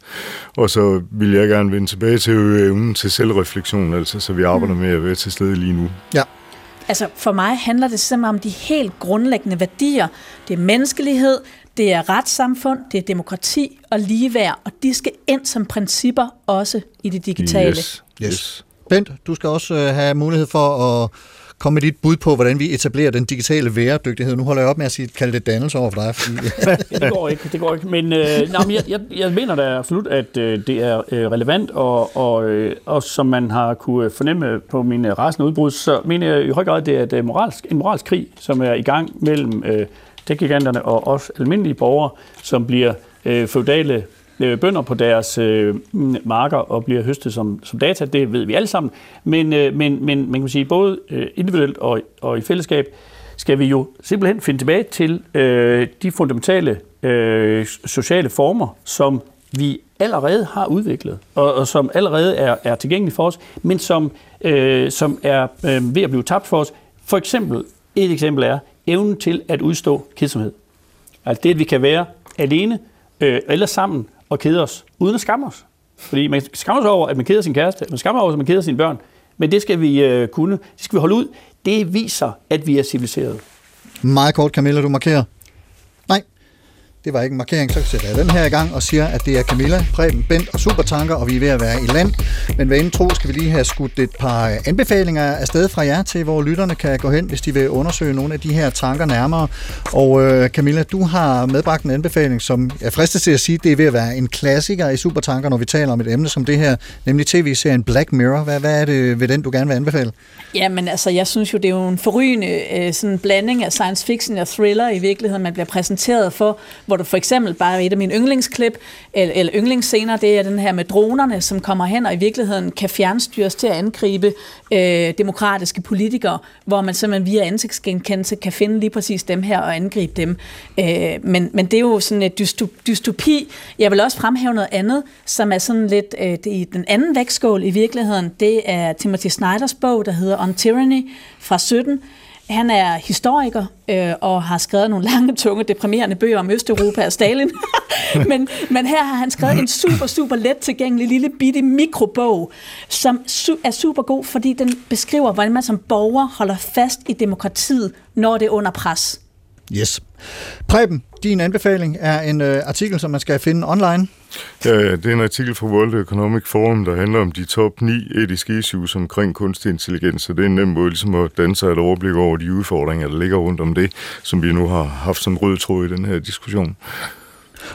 Og så vil jeg gerne vende tilbage til evnen til selvreflektion, altså så vi arbejder med at være til stede lige nu. Ja. Altså for mig handler det simpelthen om de helt grundlæggende værdier. Det er menneskelighed, det er retssamfund, det er demokrati og ligeværd, og de skal ind som principper også i det digitale. Yes. yes. Bent, du skal også øh, have mulighed for at Kom med dit bud på, hvordan vi etablerer den digitale væredygtighed. Nu holder jeg op med at sige, kalde det dannelse over for dig. Fordi... ja, det går ikke, det går ikke. Men, øh, nej, men jeg, jeg, jeg mener da absolut, at øh, det er øh, relevant, og, og, øh, og som man har kunne fornemme på mine rasende udbrud, så mener jeg i høj grad, det er et, øh, moralsk, en moralsk krig, som er i gang mellem øh, tech-giganterne og os almindelige borgere, som bliver øh, feudale Øh, bønder på deres øh, marker og bliver høstet som, som data. Det ved vi alle sammen. Men, øh, men, men man kan sige, både øh, individuelt og, og i fællesskab skal vi jo simpelthen finde tilbage til øh, de fundamentale øh, sociale former, som vi allerede har udviklet, og, og som allerede er, er tilgængelige for os, men som, øh, som er øh, ved at blive tabt for os. For eksempel, et eksempel er evnen til at udstå kedsomhed. Altså det, at vi kan være alene øh, eller sammen og kede os, uden at skamme os. Fordi man skammer sig over, at man keder sin kæreste, man skammer sig over, at man keder sine børn. Men det skal vi øh, kunne, det skal vi holde ud. Det viser, at vi er civiliserede. Meget kort, Camilla, du markerer. Det var ikke en markering, så sætter jeg den her i gang og siger, at det er Camilla, Preben, Bent og Supertanker, og vi er ved at være i land. Men hvad inden tro, skal vi lige have skudt et par anbefalinger afsted fra jer til, hvor lytterne kan gå hen, hvis de vil undersøge nogle af de her tanker nærmere. Og øh, Camilla, du har medbragt en anbefaling, som jeg fristes til at sige, det er ved at være en klassiker i Supertanker, når vi taler om et emne som det her, nemlig tv-serien Black Mirror. Hvad, hvad er det ved den, du gerne vil anbefale? Jamen altså, jeg synes jo, det er jo en forrygende øh, sådan blanding af science fiction og thriller i virkeligheden, man bliver præsenteret for, hvor du for eksempel bare et af mine yndlingsklip, eller, eller yndlingsscener, det er den her med dronerne, som kommer hen og i virkeligheden kan fjernstyres til at angribe øh, demokratiske politikere, hvor man simpelthen via ansigtsgenkendelse kan finde lige præcis dem her og angribe dem. Øh, men, men det er jo sådan et dystopi. Jeg vil også fremhæve noget andet, som er sådan lidt øh, det, i den anden vægtskål i virkeligheden. Det er Timothy Snyders bog, der hedder On Tyranny fra 17, han er historiker øh, og har skrevet nogle lange, tunge, deprimerende bøger om Østeuropa og Stalin. men, men her har han skrevet en super, super let tilgængelig lille bitte mikrobog, som su- er super god, fordi den beskriver, hvordan man som borger holder fast i demokratiet, når det er under pres. Yes. Preben, din anbefaling er en øh, artikel, som man skal finde online. Ja, det er en artikel fra World Economic Forum, der handler om de top 9 etiske issues omkring kunstig intelligens, så det er en nem måde ligesom at danne sig et overblik over de udfordringer, der ligger rundt om det, som vi nu har haft som rød tråd i den her diskussion.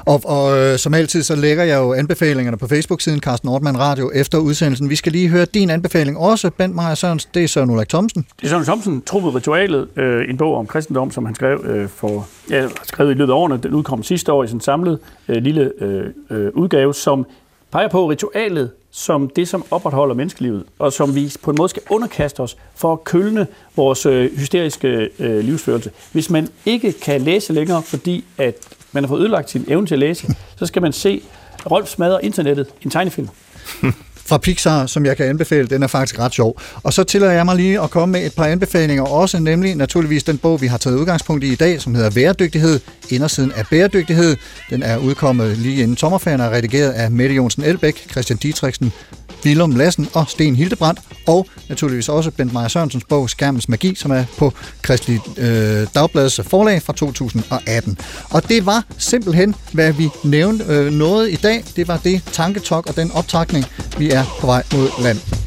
Og, og øh, som altid, så lægger jeg jo anbefalingerne på Facebook-siden Carsten Ortmann Radio efter udsendelsen. Vi skal lige høre din anbefaling også, Bent Meyer Sørens. Det er Søren Ulrik Thomsen. Det er Søren Thomsen, Truppet Ritualet, øh, en bog om kristendom, som han skrev øh, for ja, skrevet i løbet af årene. Den udkom sidste år i sin samlede øh, lille øh, øh, udgave, som peger på ritualet som det, som opretholder menneskelivet, og som vi på en måde skal underkaste os for at kølne vores øh, hysteriske øh, livsførelse. Hvis man ikke kan læse længere, fordi at man har fået ødelagt sin evne til at læse, så skal man se Rolf smadrer internettet, en tegnefilm. fra Pixar, som jeg kan anbefale. Den er faktisk ret sjov. Og så tillader jeg mig lige at komme med et par anbefalinger også, nemlig naturligvis den bog, vi har taget udgangspunkt i i dag, som hedder Væredygtighed, indersiden af bæredygtighed. Den er udkommet lige inden sommerferien og er redigeret af Mette Jonsen Elbæk, Christian Dietrichsen, Willum Lassen og Sten Hildebrandt, og naturligvis også Bent Meyer Sørensens bog Skærmens Magi, som er på Kristelig øh, Dagbladets forlag fra 2018. Og det var simpelthen, hvad vi nævnte øh, noget i dag. Det var det tanketok og den optakning, vi er på vej mod land.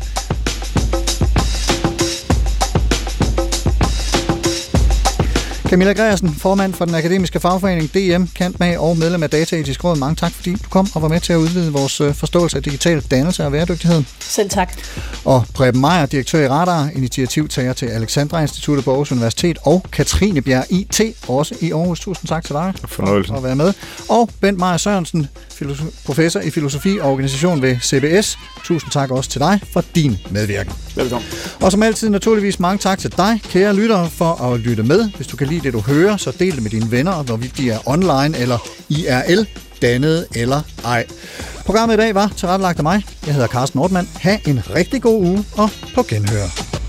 Camilla Gregersen, formand for den akademiske fagforening DM, kant med og medlem af Dataetisk Råd. Mange tak, fordi du kom og var med til at udvide vores øh, forståelse af digital dannelse og væredygtighed. Selv tak. Og Preben Meier, direktør i Radar, initiativtager til Alexandra Instituttet på Aarhus Universitet, og Katrine Bjerg IT, også i Aarhus. Tusind tak til dig Fornøjelse. for at være med. Og Bent Meier Sørensen, professor i filosofi og organisation ved CBS. Tusind tak også til dig for din medvirken. Velkommen. Og som altid naturligvis mange tak til dig, kære lyttere, for at lytte med. Hvis du kan lide det, du hører, så del det med dine venner, hvorvidt de er online eller IRL, dannet eller ej. Programmet i dag var tilrettelagt af mig. Jeg hedder Carsten Nordmann. Ha' en rigtig god uge og på genhør.